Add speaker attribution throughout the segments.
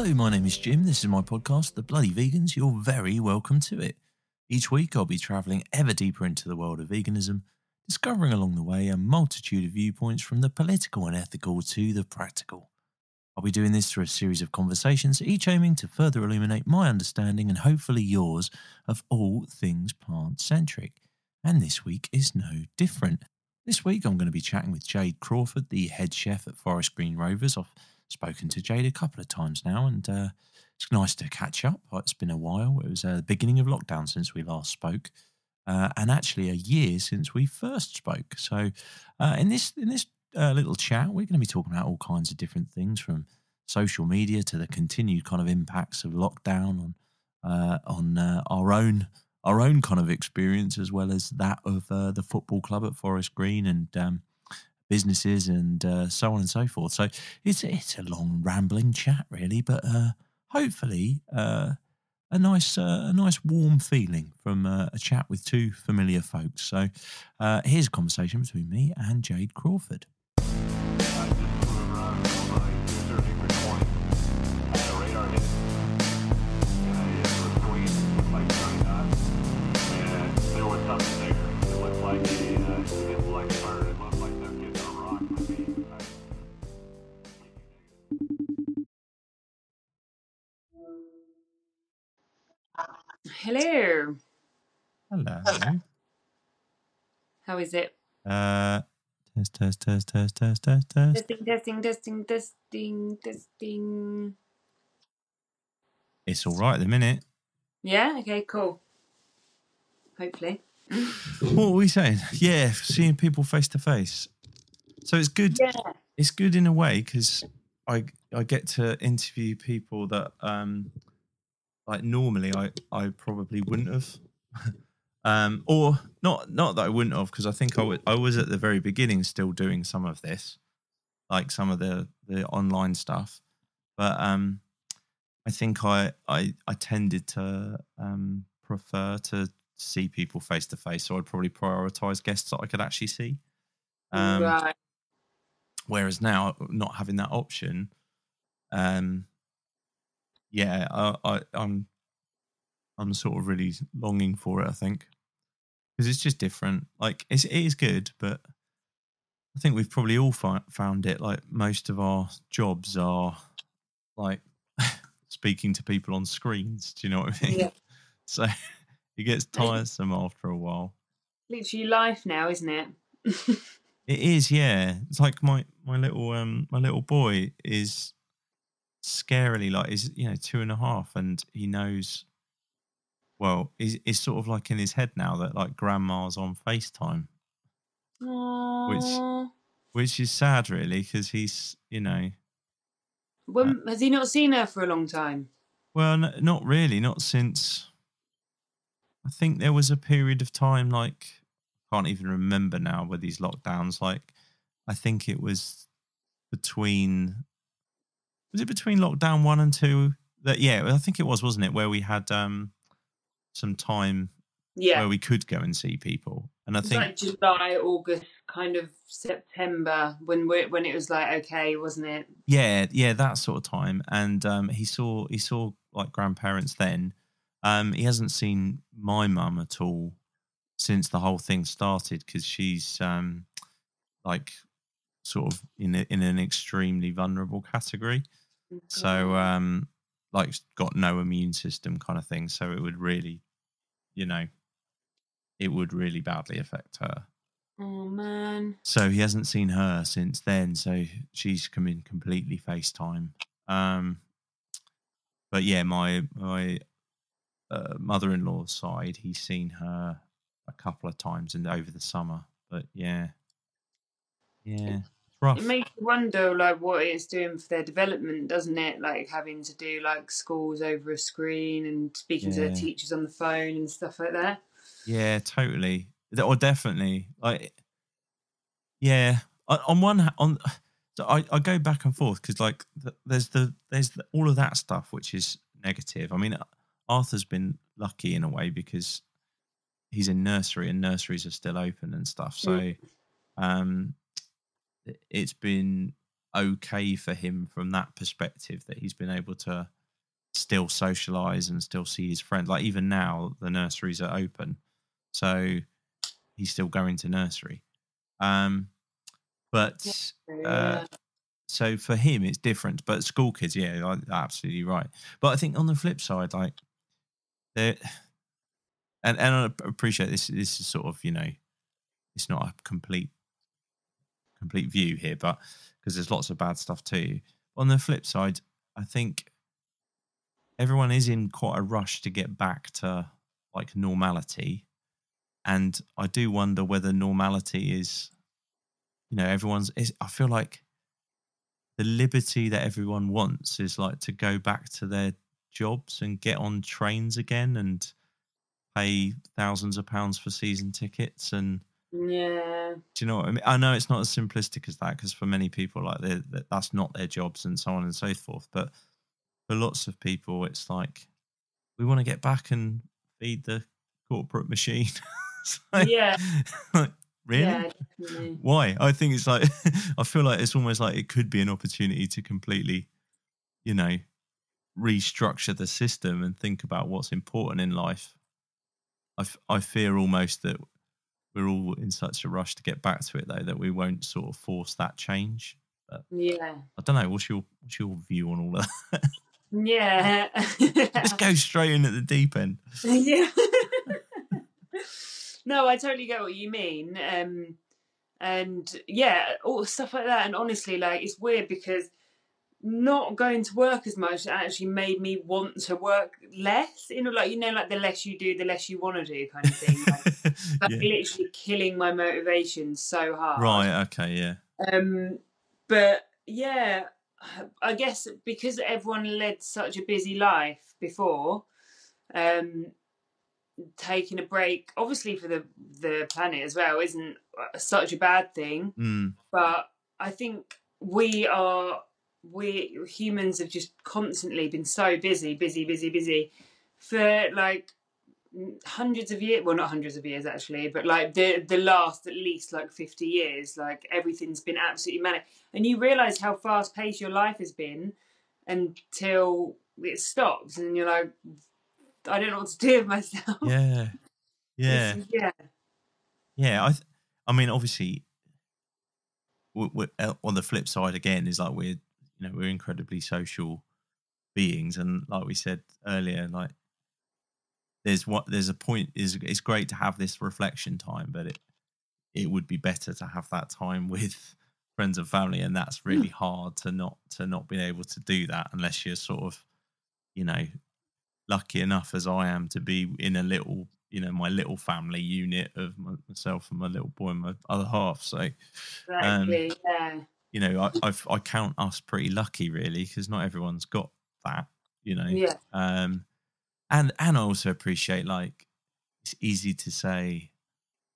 Speaker 1: Hello, my name is Jim. This is my podcast, The Bloody Vegans. You're very welcome to it. Each week, I'll be travelling ever deeper into the world of veganism, discovering along the way a multitude of viewpoints from the political and ethical to the practical. I'll be doing this through a series of conversations, each aiming to further illuminate my understanding and hopefully yours of all things plant centric. And this week is no different. This week, I'm going to be chatting with Jade Crawford, the head chef at Forest Green Rovers. I've spoken to Jade a couple of times now, and uh, it's nice to catch up. It's been a while. It was uh, the beginning of lockdown since we last spoke, uh, and actually a year since we first spoke. So, uh, in this in this uh, little chat, we're going to be talking about all kinds of different things, from social media to the continued kind of impacts of lockdown on uh, on our own our own kind of experience as well as that of the football club at Forest Green and. Um, businesses and uh, so on and so forth. So it's it's a long rambling chat really, but uh, hopefully uh, a nice uh, a nice warm feeling from uh, a chat with two familiar folks. So uh, here's a conversation between me and Jade Crawford.
Speaker 2: Hello.
Speaker 1: Hello.
Speaker 2: How is it?
Speaker 1: Uh, test, test, test, test, test, test, test.
Speaker 2: Testing, testing, testing, testing, testing.
Speaker 1: It's all right at the minute.
Speaker 2: Yeah. Okay. Cool. Hopefully.
Speaker 1: What were we saying? Yeah, seeing people face to face. So it's good.
Speaker 2: Yeah.
Speaker 1: It's good in a way because I I get to interview people that um like normally I I probably wouldn't have. um, or not not that I wouldn't have because I think I wa- I was at the very beginning still doing some of this, like some of the the online stuff, but um, I think I I I tended to um prefer to see people face to face, so I'd probably prioritize guests that I could actually see. Um,
Speaker 2: right.
Speaker 1: Whereas now, not having that option, um, yeah, I, I, I'm, I'm sort of really longing for it. I think because it's just different. Like it's, it is good, but I think we've probably all fi- found it. Like most of our jobs are like speaking to people on screens. Do you know what I mean?
Speaker 2: Yeah.
Speaker 1: So it gets tiresome after a while.
Speaker 2: Literally life now, isn't it?
Speaker 1: It is, yeah. It's like my my little um my little boy is scarily like is you know two and a half, and he knows. Well, is is sort of like in his head now that like grandma's on Facetime,
Speaker 2: Aww.
Speaker 1: which is sad really because he's you know
Speaker 2: When, uh has he not seen her for a long time?
Speaker 1: well not really not since. I think there was a period of time like I can't even remember now with these lockdowns. Like I think it was between was it between lockdown one and two that yeah i think it was wasn't it where we had um some time
Speaker 2: Yeah.
Speaker 1: where we could go and see people and i think
Speaker 2: like July, August, kind of September when we when it was like okay, wasn't it?
Speaker 1: yeah yeah that sort of time and um he saw he saw like grandparents then um he hasn't seen my mum at all since the whole thing started because she's um like sort of in a, in an extremely vulnerable category so um like got no immune system kind of thing so it would really you know it would really badly affect her.
Speaker 2: Oh man.
Speaker 1: so he hasn't seen her since then so she's come in completely facetime. Um but yeah my my uh, mother-in-law's side he's seen her a couple of times in over the summer but yeah. Yeah rough
Speaker 2: It makes you wonder, like, what it's doing for their development, doesn't it? Like having to do like schools over a screen and speaking to
Speaker 1: Yeah.
Speaker 2: their teachers on the phone and stuff like that.
Speaker 1: Yeah, totally. Or definitely. Like, yeah. On one, on so I, I go back and forth because like there's the there's the, all of that stuff which is negative. I mean, Arthur's been lucky in a way because he's in nursery and nurseries are still open and stuff. So,
Speaker 2: Mm.
Speaker 1: um, it's been okay for him from that perspective that he's been able to still socialize and still see his friends. Like even now, the nurseries are open, so he's still going to nursery. Um, but uh, so for him, it's different. But school kids, yeah, like, absolutely right. But I think on the flip side, like there, and and I appreciate this. This is sort of you know, it's not a complete complete view here, but because there's lots of bad stuff too. On the flip side, I think everyone is in quite a rush to get back to like normality, and I do wonder whether normality is, you know, everyone's. Is, I feel like the liberty that everyone wants is like to go back to their jobs and get on trains again and pay thousands of pounds for season tickets and
Speaker 2: yeah.
Speaker 1: do you know what I mean? I know it's not as simplistic as that because for many people, like they that's not their jobs and so on and so forth. But for lots of people, it's like we want to get back and feed the corporate machine. Like-
Speaker 2: Yeah.
Speaker 1: like, really?
Speaker 2: Yeah.
Speaker 1: Why? I think it's like I feel like it's almost like it could be an opportunity to completely, you know, restructure the system and think about what's important in life. I, f- I fear almost that we're all in such a rush to get back to it though that we won't sort of force that change.
Speaker 2: But Yeah.
Speaker 1: I don't know. What's your what's your view on all of that?
Speaker 2: Yeah.
Speaker 1: Let's go straight in at the deep end.
Speaker 2: yeah. no, I totally get what you mean. Um, and yeah, all stuff like that. And honestly, like it's weird because not going to work as much actually made me want to work less. You know, like you know, like the less you do, the less you want to do, kind of thing. Like,
Speaker 1: yeah.
Speaker 2: literally killing my motivation so hard.
Speaker 1: Right. Okay. Yeah.
Speaker 2: Um, but yeah, I guess because everyone led such a busy life before, um, taking a break, obviously for the the planet as well, isn't uh, such a bad thing.
Speaker 1: Mm,
Speaker 2: But I think we are we humans have just constantly been so busy, busy, busy, busy for like hundreds of years well not hundreds of years actually but like the the last at least like 50 years like everything's been absolutely manic and you realize how fast paced your life has been until it stops and you're like i don't know what to do with myself
Speaker 1: yeah. Yeah.
Speaker 2: Yeah
Speaker 1: Yeah, I, th- I mean, obviously, we we uh, on the flip side again is like we're, you know, we're incredibly social beings, and like we said earlier, like there's what there's a point is it's great to have this reflection time, but it it would be better to have that time with friends and family, and that's hmm. really hard to not to not be able to do that unless you're sort of, you know, lucky enough as I am to be in a little, you know, my little family unit of myself and my little boy and my other half. So, um,
Speaker 2: exactly yeah
Speaker 1: you know, I I've, I count us pretty lucky, really, because not everyone's got that. You know,
Speaker 2: yeah
Speaker 1: um, and and I also appreciate like it's easy to say,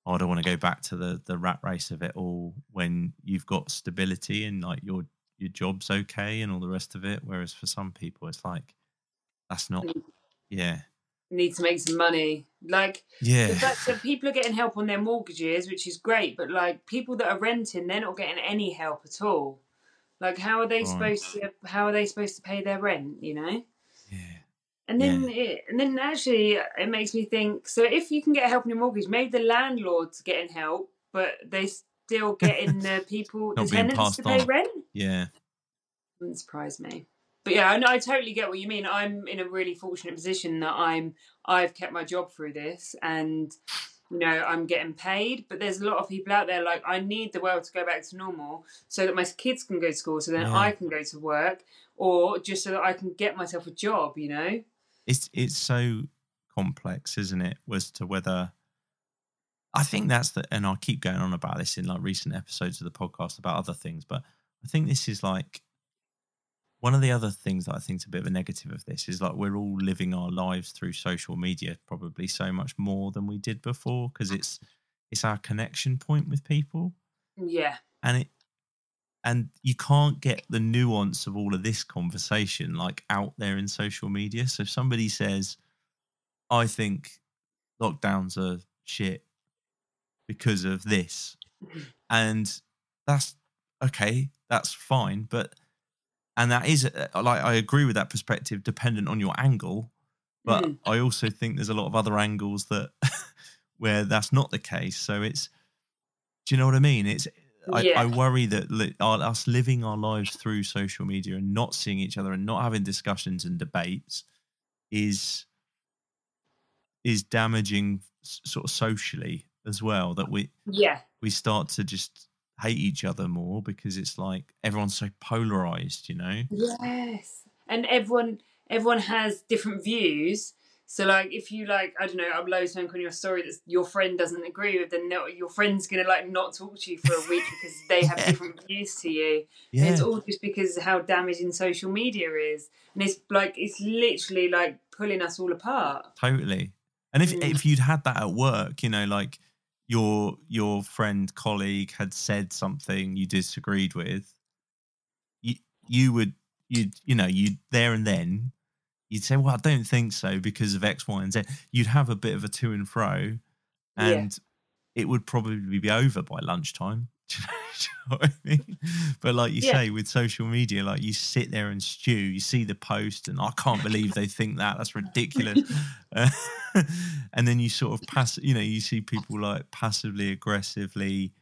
Speaker 1: oh, I don't want to go back to the the rat race of it all when you've got stability and like your your job's okay and all the rest of it. Whereas for some people, it's like that's not, yeah,
Speaker 2: need to make some money like
Speaker 1: yeah,
Speaker 2: the fact that people are getting help on their mortgages, which is great, but like people that are renting, they're not getting any help at all. Like, how are they
Speaker 1: Right.
Speaker 2: supposed to? How are they supposed to pay their rent? You know.
Speaker 1: yeah,
Speaker 2: And then, it, and then actually, it makes me think. So, if you can get help on your mortgage, maybe the landlord's getting help, but they still getting the people, the tenants to pay
Speaker 1: on.
Speaker 2: rent.
Speaker 1: yeah,
Speaker 2: Wouldn't surprise me. But yeah, I, know, I totally get what you mean. I'm in a really fortunate position that I'm I've kept my job through this, and you know I'm getting paid. But there's a lot of people out there like I need the world to go back to normal so that my kids can go to school, so then
Speaker 1: Yeah.
Speaker 2: I can go to work, or just so that I can get myself a job. You know?
Speaker 1: it's it's so complex, isn't it? As to whether I think that's the, and I keep going on about this in like recent episodes of the podcast about other things, but I think this is like one of the other things that I think is a bit of a negative of this is like we're all living our lives through social media probably so much more than we did before because it's it's our connection point with people mm,
Speaker 2: Yeah.
Speaker 1: and it and you can't get the nuance of all of this conversation like out there in social media so if somebody says i think lockdowns are shit because of this mm. and that's okay that's fine. But and that is uh, like I agree with that perspective, dependent on your angle. But
Speaker 2: Mhm.
Speaker 1: I also think there's a lot of other angles that where that's not the case. So it's, do you know what I mean? It's I,
Speaker 2: Yeah.
Speaker 1: I worry that li- our, us living our lives through social media and not seeing each other and not having discussions and debates is is damaging sort of socially as well. That we
Speaker 2: Yeah.
Speaker 1: we start to just hate each other more because it's like everyone's so polarized, you know?
Speaker 2: Yes. And everyone everyone has different views. So like if you like I don't know upload something on your story that your friend doesn't agree with, then your friend's gonna like not talk to you for a week because they have
Speaker 1: Yeah.
Speaker 2: different views to you.
Speaker 1: Yeah,
Speaker 2: it's all just because of how damaging social media is, and it's like it's literally like pulling us all apart.
Speaker 1: totally. And if
Speaker 2: Mm.
Speaker 1: if you'd had that at work, you know, like your your friend colleague had said something you disagreed with, you you would you you know you there and then you'd say, well, I don't think so because of X, Y, and Z. You'd have a bit of a to and fro,
Speaker 2: Yeah.
Speaker 1: and it would probably be over by lunchtime. Do you know, do you know what I mean? But like you
Speaker 2: Yeah.
Speaker 1: say, with social media, like you sit there and stew. You see the post, and I can't believe they think that. That's ridiculous. Uh, and then you sort of pass. You know, you see people like passively aggressively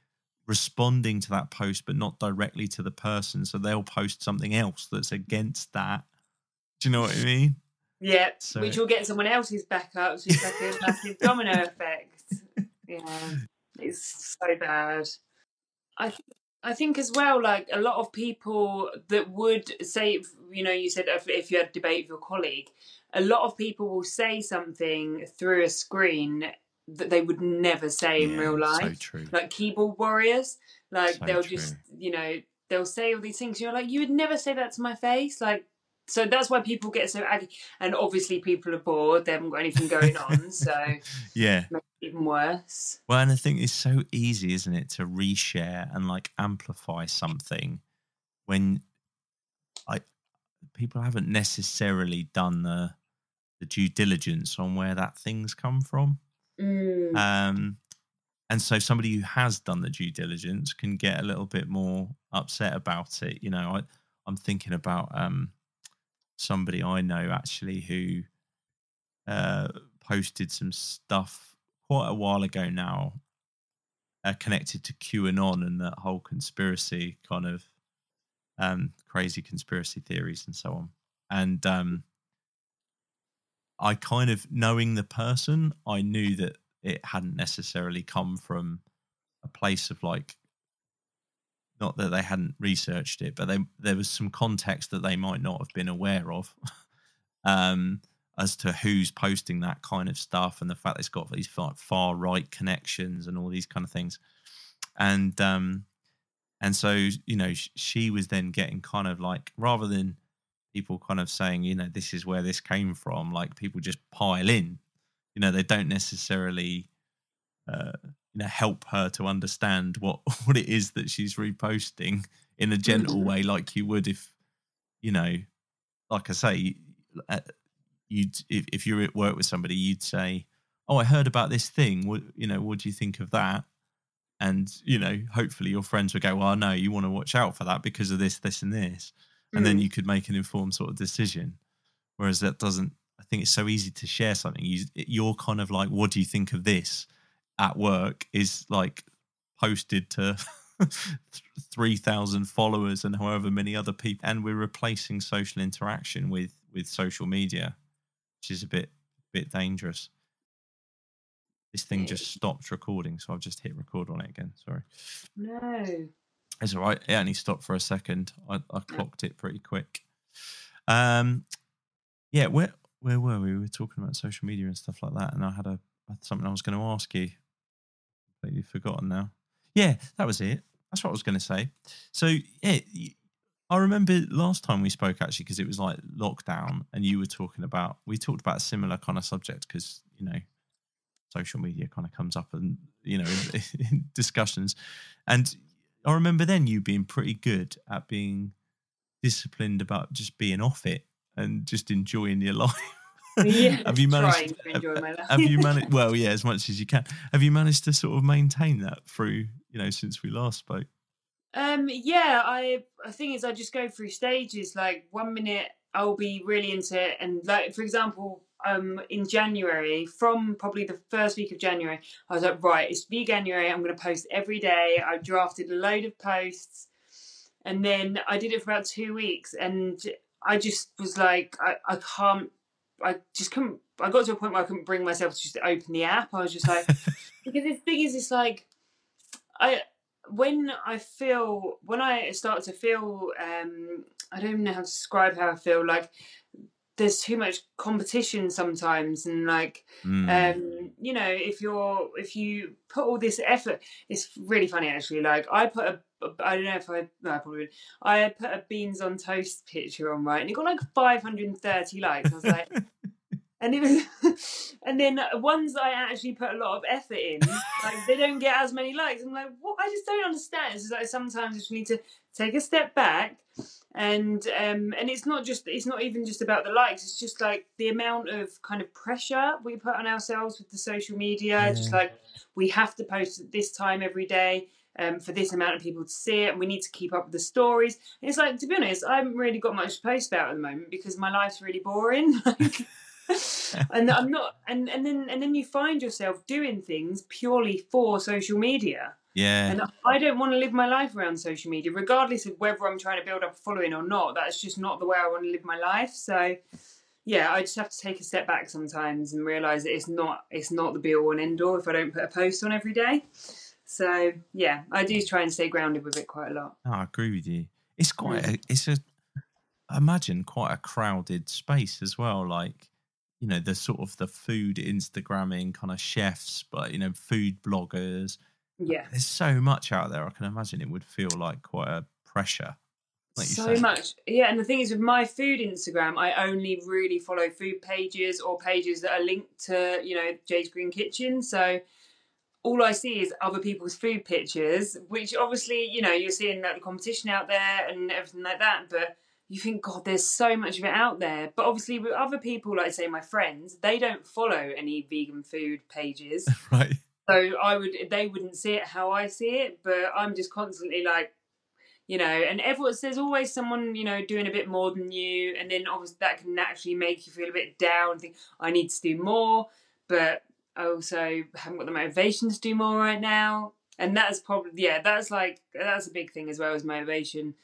Speaker 1: responding to that post, but not directly to the person. So they'll post something else that's against that. Do you know what I mean?
Speaker 2: Yeah,
Speaker 1: So-
Speaker 2: which will get someone else's back up, so it's like a massive domino effect. Yeah, it's so bad. I th- I think as well, like a lot of people that would say, you know, you said if, if you had a debate with your colleague, a lot of people will say something through a screen that they would never say in
Speaker 1: Yeah,
Speaker 2: real
Speaker 1: So
Speaker 2: life.
Speaker 1: true.
Speaker 2: like keyboard warriors, like
Speaker 1: So
Speaker 2: they'll
Speaker 1: true.
Speaker 2: just, you know, they'll say all these things. You're like, you would never say that to my face, like. So that's why people get so aggy, and obviously people are bored. They haven't got anything going on, so
Speaker 1: yeah.
Speaker 2: even worse.
Speaker 1: Well, and I think it's so easy, isn't it, to reshare and like amplify something when I people haven't necessarily done the the due diligence on where that thing's come from.
Speaker 2: Mm.
Speaker 1: Um, and so somebody who has done the due diligence can get a little bit more upset about it. You know, I, I'm thinking about um, somebody I know actually who uh, posted some stuff quite a while ago now uh, connected to QAnon and that whole conspiracy kind of um, crazy conspiracy theories and so on. And um, I kind of knowing the person, I knew that it hadn't necessarily come from a place of like not that they hadn't researched it, but they, there was some context that they might not have been aware of um, as to who's posting that kind of stuff and the fact it's got these far, far right connections and all these kind of things. And um, and so you know she was then getting kind of like rather than people kind of saying you know this is where this came from, like people just pile in. You know they don't necessarily uh, you know help her to understand what what it is that she's reposting in a gentle
Speaker 2: Mhm.
Speaker 1: way like you would if you know like i say uh, you'd if, if you're at work with somebody you'd say oh i heard about this thing. What you know what do you think of that? And you know hopefully your friends would go well no you want to watch out for that because of this this and this. And then
Speaker 2: Mm.
Speaker 1: you could make an informed sort of decision. Whereas that doesn't i think it's so easy to share something. You you're kind of like what do you think of this at work is like posted to 3000 followers and however many other people and we're replacing social interaction with with social media which is a bit bit dangerous this thing just stopped recording so i've just hit record on it again sorry
Speaker 2: No.
Speaker 1: it's all right. It only stopped for a second. I, I clocked it pretty quick. Um, yeah, where where were we? We were talking about social media and stuff like that, and I had a I had something I was going to ask you. Completely forgotten now. Yeah, that was it. That's what I was going to say. So yeah, I remember last time we spoke actually because it was like lockdown, and you were talking about we talked about a similar kind of subject because you know social media kind of comes up and you know in, in discussions, and I remember then you being pretty good at being disciplined about just being off it and just enjoying your life.
Speaker 2: Yeah,
Speaker 1: have you managed?
Speaker 2: to enjoy my life.
Speaker 1: Have you managed? Well, yeah, as much as you can. Have you managed to sort of maintain that through, you know, since we last spoke?
Speaker 2: Um, yeah, I I think is I just go through stages. Like one minute I'll be really into it, and like for example, um, in January, from probably the first week of January, I was like, right, it's big January. I'm going to post every day. I drafted a load of posts, and then I did it for about two weeks, and I just was like, I, I can't, I just couldn't. I got to a point where I couldn't bring myself to just open the app. I was just like, because the thing is, it's like, I when I feel when I start to feel um I don't even know how to describe how I feel like there's too much competition sometimes and like
Speaker 1: Mm.
Speaker 2: um you know if you're if you put all this effort it's really funny actually like I put a I don't know if I no I probably would. I put a beans on toast picture on right and it got like 530 likes I was like and it was, and then ones that I actually put a lot of effort in, like they don't get as many likes. I'm like, what? I just don't understand. It's like sometimes you just need to take a step back, and um, and it's not just, it's not even just about the likes. It's just like the amount of kind of pressure we put on ourselves with the social media. It's Just like we have to post at this time every day. Um, for this amount of people to see it, and we need to keep up with the stories. And it's like, to be honest, I haven't really got much to post about at the moment because my life's really boring. And I'm not and, and then and then you find yourself doing things purely for social media.
Speaker 1: yeah.
Speaker 2: And I don't want to live my life around social media, regardless of whether I'm trying to build up a following or not. That's just not the way I want to live my life. So yeah, I just have to take a step back sometimes and realise that it's not it's not the be all and end all if I don't put a post on every day. So yeah, I do try and stay grounded with it quite a lot.
Speaker 1: No, I agree with you. It's quite
Speaker 2: Mm.
Speaker 1: a, it's a imagine quite a crowded space as well. Like, you know, the sort of the food Instagramming kind of chefs, but you know, food bloggers.
Speaker 2: Yeah.
Speaker 1: There's so much out there. I can imagine it would feel like quite a pressure. Like
Speaker 2: so much yeah and the thing is with my food instagram i only really follow food pages or pages that are linked to you know jade's green kitchen so all i see is other people's food pictures which obviously you know you're seeing like the competition out there and everything like that but you think god there's so much of it out there but obviously with other people like say my friends they don't follow any vegan food pages
Speaker 1: right.
Speaker 2: so I would they wouldn't see it how I see it, but I'm just constantly like, you know, and everyone there's always someone, you know, doing a bit more than you, and then obviously that can naturally make you feel a bit down, think I need to do more, but I also haven't got the motivation to do more right now. And that's probably yeah, that's like that's a big thing as well as motivation.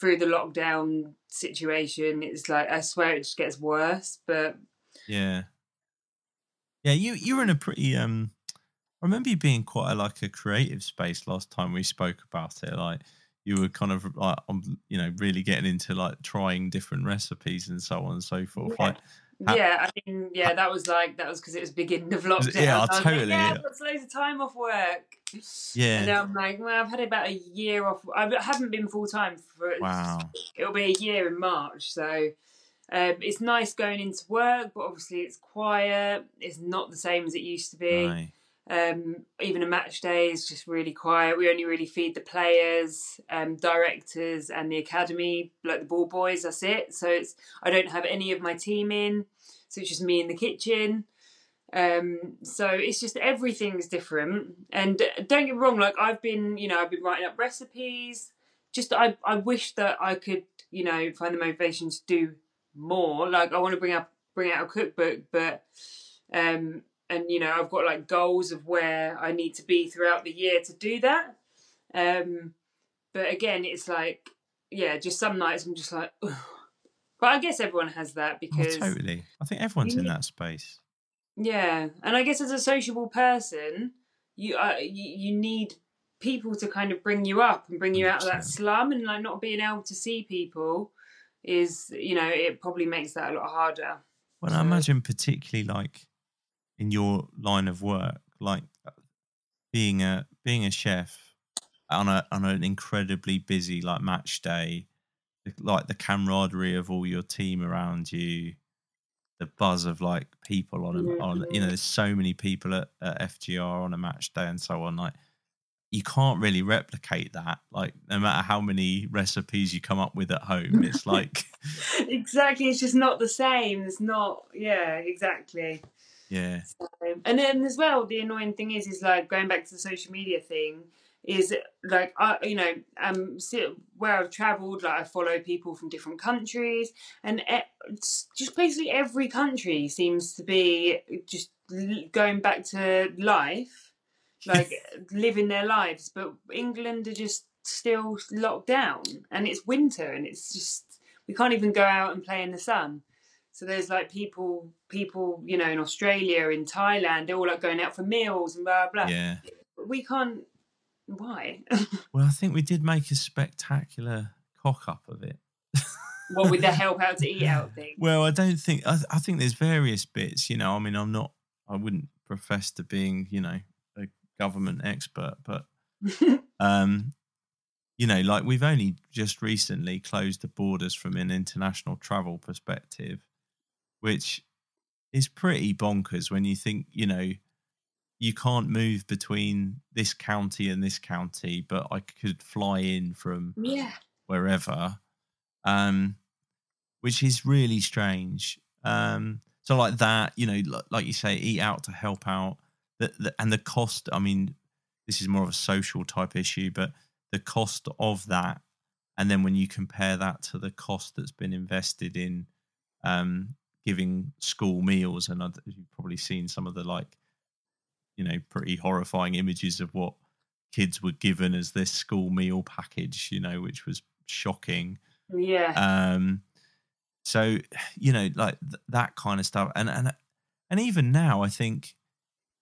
Speaker 2: Through the lockdown situation, it's like I swear it just gets worse. But
Speaker 1: Yeah. Yeah, you you were in a pretty um I remember you being quite a, like a creative space last time we spoke about it. Like you were kind of like um, you know, really getting into like trying different recipes and so on and so forth.
Speaker 2: Yeah.
Speaker 1: Like
Speaker 2: Yeah, I mean, yeah, that was like that was because it was beginning of lockdown.
Speaker 1: Yeah,
Speaker 2: I was like,
Speaker 1: totally,
Speaker 2: yeah,
Speaker 1: yeah.
Speaker 2: I've got loads of time off work.
Speaker 1: Yeah.
Speaker 2: And now I'm like, well, I've had about a year off. I haven't been full time for.
Speaker 1: Wow.
Speaker 2: It'll be a year in March, so um, it's nice going into work, but obviously it's quiet. It's not the same as it used to be.
Speaker 1: Aye.
Speaker 2: Um, even a match day is just really quiet. We only really feed the players, um, directors, and the academy, like the ball boys. That's it. So it's I don't have any of my team in, so it's just me in the kitchen. Um, so it's just everything's different. And don't get me wrong, like I've been, you know, I've been writing up recipes. Just I, I wish that I could, you know, find the motivation to do more. Like I want to bring up, bring out a cookbook, but um, and you know I've got like goals of where I need to be throughout the year to do that. Um, but again, it's like yeah, just some nights I'm just like, Ugh. but I guess everyone has that
Speaker 1: Oh,
Speaker 2: because
Speaker 1: totally. I think everyone's in that space.
Speaker 2: yeah, and I guess as a sociable person, you uh, you, you need people to kind of bring you up and bring you out of that slum, and like not being able to see people is you know it probably makes that a lot harder.
Speaker 1: Well, I imagine particularly like in your line of work, like being a being a chef on a on an incredibly busy like match day, like the camaraderie of all your team around you, the buzz of like people on a, on you know, there's so many people at, at FGR on a match day and so on. Like you can't really replicate that. Like no matter how many recipes you come up with at home, it's like
Speaker 2: exactly, it's just not the same. It's not. Yeah, exactly.
Speaker 1: Yeah,
Speaker 2: Um, and then as well, the annoying thing is, is like going back to the social media thing. is like I, you know, um, where I've travelled, like I follow people from different countries, and just basically every country seems to be just going back to life, like living their lives. But England are just still locked down, and it's winter, and it's just we can't even go out and play in the sun. So there's like people, people, you know, in Australia, in Thailand, they're all like going out for meals and blah blah.
Speaker 1: Yeah.
Speaker 2: We can't why?
Speaker 1: well, I think we did make a spectacular cock up of it.
Speaker 2: what with the help out to eat out thing?
Speaker 1: Well, I don't think. I, I think there's various bits. You know, I mean, I'm not. I wouldn't profess to being, you know, a government expert, but um, you know, like we've only just recently closed the borders from an international travel perspective, which is pretty bonkers when you think, you know, you can't move between this county and this county, but I could fly in from
Speaker 2: yeah.
Speaker 1: wherever, um, which is really strange. Um, so like that, you know, like you say, eat out to help out, the, the, and the cost. I mean, this is more of a social type issue, but the cost of that, and then when you compare that to the cost that's been invested in um, giving school meals, and you've probably seen some of the like you know pretty horrifying images of what kids were given as this school meal package you know which was shocking.
Speaker 2: Yeah.
Speaker 1: Um so you know like th- that kind of stuff. And and and even now i think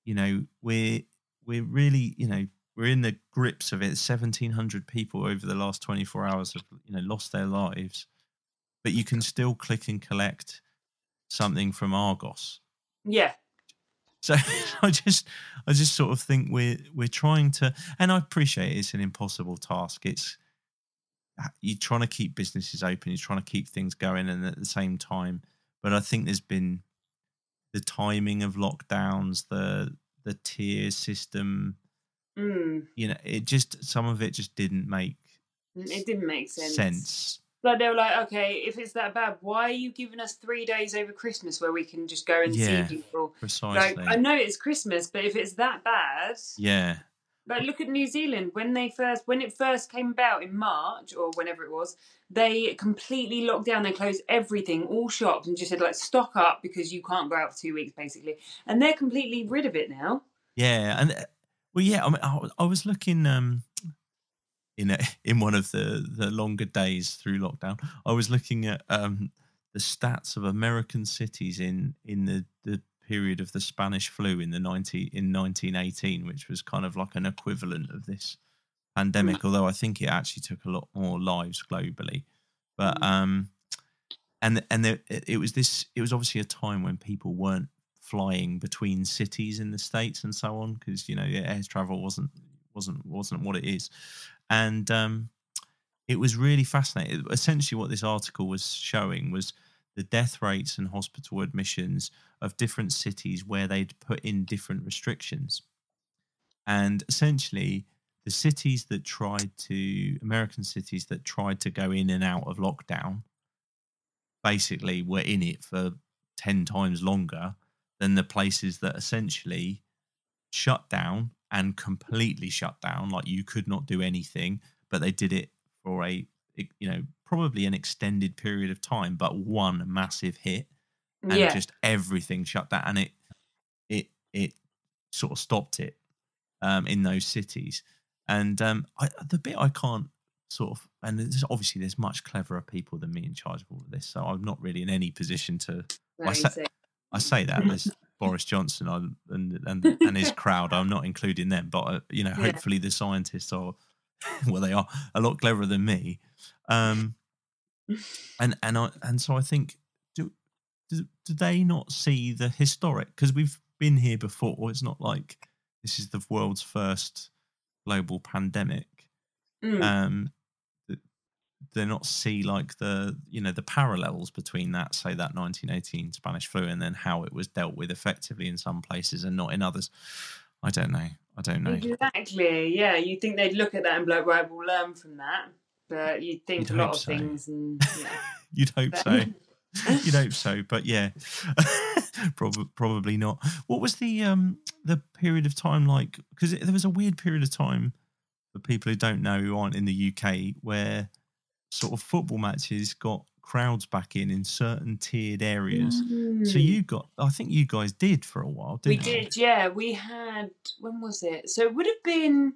Speaker 1: you know we're we're really you know we're in the grips of it. 1700 people over the last 24 hours have you know lost their lives. But you can still click and collect something from argos
Speaker 2: yeah
Speaker 1: so I just I just sort of think we're we're trying to and I appreciate it's an impossible task. It's you're trying to keep businesses open, you're trying to keep things going and at the same time. But I think there's been the timing of lockdowns, the the tier system,
Speaker 2: mm.
Speaker 1: you know, it just some of it just didn't make
Speaker 2: it didn't make sense.
Speaker 1: sense.
Speaker 2: Like they were like, okay, if it's that bad, why are you giving us three days over Christmas where we can just go and
Speaker 1: yeah,
Speaker 2: see people?
Speaker 1: Precisely.
Speaker 2: Like, I know it's Christmas, but if it's that bad,
Speaker 1: yeah.
Speaker 2: Like look at New Zealand when they first when it first came about in March or whenever it was, they completely locked down. They closed everything, all shops, and just said like stock up because you can't go out for two weeks basically. And they're completely rid of it now.
Speaker 1: Yeah, and uh, well, yeah. I mean, I, I was looking. um in a, in one of the the longer days through lockdown, I was looking at um, the stats of American cities in in the the period of the Spanish flu in the 90 in 1918, which was kind of like an equivalent of this pandemic. Mm. Although I think it actually took a lot more lives globally, but mm. um, and and there, it was this. It was obviously a time when people weren't flying between cities in the states and so on because you know air travel wasn't wasn't wasn't what it is and um, it was really fascinating. Essentially, what this article was showing was the death rates and hospital admissions of different cities where they'd put in different restrictions, and essentially. The cities that tried to, American cities that tried to go in and out of lockdown, basically were in it for 10 times longer than the places that essentially shut down and completely shut down. Like you could not do anything, but they did it for a, you know, probably an extended period of time, but one massive hit and yeah. just everything shut down. And it, it, it sort of stopped it um, in those cities. And um, I, the bit I can't sort of, and there's, obviously there's much cleverer people than me in charge of all of this, so I'm not really in any position to. I say, I say that there's Boris Johnson and and and his crowd. I'm not including them, but uh, you know, yeah. hopefully the scientists are well, they are a lot cleverer than me. Um, and and I and so I think do do, do they not see the historic? Because we've been here before. It's not like this is the world's first global pandemic. Mm. Um, they not see like the you know the parallels between that say that 1918 spanish flu and then how it was dealt with effectively in some places and not in others. I don't know. I don't know.
Speaker 2: Exactly. Yeah you think they'd look at that and be like right we'll learn from that. But you'd think you'd a lot of so. things and yeah.
Speaker 1: you'd hope so. You'd hope so but yeah. Probably probably not. What was the um the period of time like because there was a weird period of time for people who don't know who aren't in the UK, where sort of football matches got crowds back in in certain tiered areas. So
Speaker 2: Mm.
Speaker 1: you got, I think you guys did for a while, didn't you?
Speaker 2: We did, yeah. We had when was it? So it would have been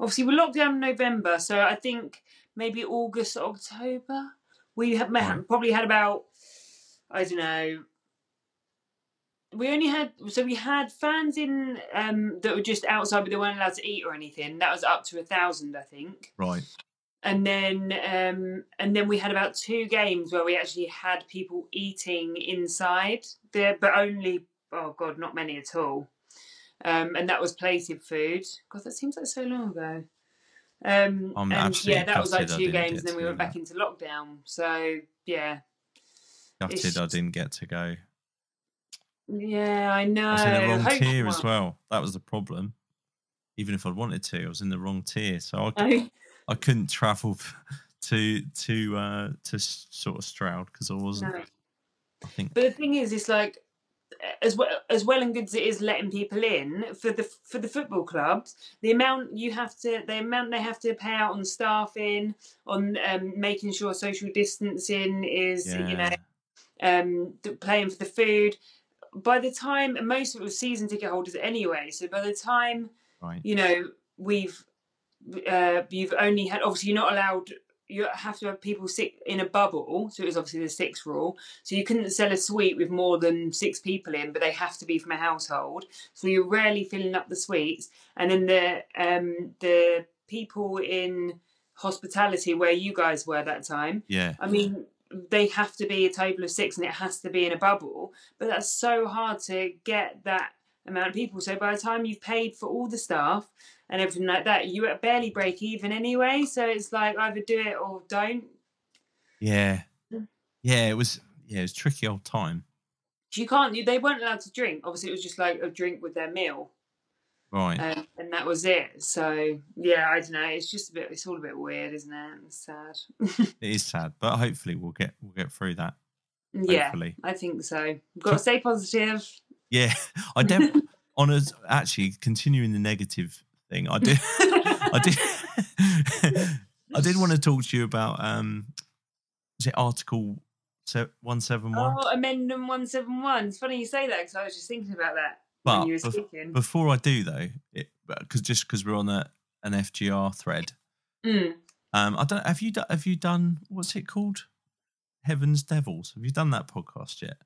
Speaker 2: obviously we're locked down in November, so I think maybe August, October. We have
Speaker 1: Right.
Speaker 2: probably had about I don't know. We only had so we had fans in um, that were just outside, but they weren't allowed to eat or anything. That was up to a thousand, I think.
Speaker 1: Right.
Speaker 2: And then um, and then we had about two games where we actually had people eating inside there, but only oh god, not many at all. Um, and that was plated food. God, that seems like so long ago. Um,
Speaker 1: I'm
Speaker 2: and yeah, that was like two games, and then we went back into lockdown. So yeah,
Speaker 1: Gutted I didn't get to go.
Speaker 2: yeah, I know.
Speaker 1: I was in the wrong
Speaker 2: Hope-
Speaker 1: tier as well. That was the problem. Even if I'd wanted to, I was in the wrong tier, so I,
Speaker 2: I-
Speaker 1: I couldn't travel to to uh, to sort of Stroud because I wasn't.
Speaker 2: no.
Speaker 1: I think
Speaker 2: But the thing is, it's like as well as well and good as it is letting people in for the for the football clubs, the amount you have to the amount they have to pay out on staffing, on um, making sure social distancing is you know
Speaker 1: yeah,
Speaker 2: um, paying for the food. By the time most of it was season ticket holders anyway, so by the time
Speaker 1: right.
Speaker 2: you know we've uh, you've only had obviously you're not allowed you have to have people sit in a bubble so it was obviously the six rule. So you couldn't sell a suite with more than six people in but they have to be from a household. So you're rarely filling up the suites. And then the um the people in hospitality where you guys were that time
Speaker 1: Yeah,
Speaker 2: I mean, they have to be a table of six and it has to be in a bubble, but that's so hard to get that amount of people. So by the time you've paid for all the staff and everything like that, you barely break even anyway. So it's like either do it or don't.
Speaker 1: yeah,
Speaker 2: Mm.
Speaker 1: yeah. It was yeah, it was tricky old time.
Speaker 2: You can't. They weren't allowed to drink. Obviously, it was just like a drink with their meal,
Speaker 1: Right.
Speaker 2: um, and that was it. So yeah, I don't know. It's just a bit. It's all a bit weird, isn't it? It's sad.
Speaker 1: it is sad, but hopefully we'll get we'll get through that.
Speaker 2: yeah,
Speaker 1: Hopefully.
Speaker 2: I think so. Got to stay positive.
Speaker 1: Yeah, I def on a actually continuing the negative thing. I did, I did, I did want to talk to you about um, was it Article one seven one?
Speaker 2: Oh, Amendment 171. It's funny you say that because I was just thinking about that
Speaker 1: But
Speaker 2: when you were speaking.
Speaker 1: Before I do though, because just because we're on a an FGR thread,
Speaker 2: Mm.
Speaker 1: um, I don't have you done have you done what's it called? Heaven's Devils. Have you done that podcast yet?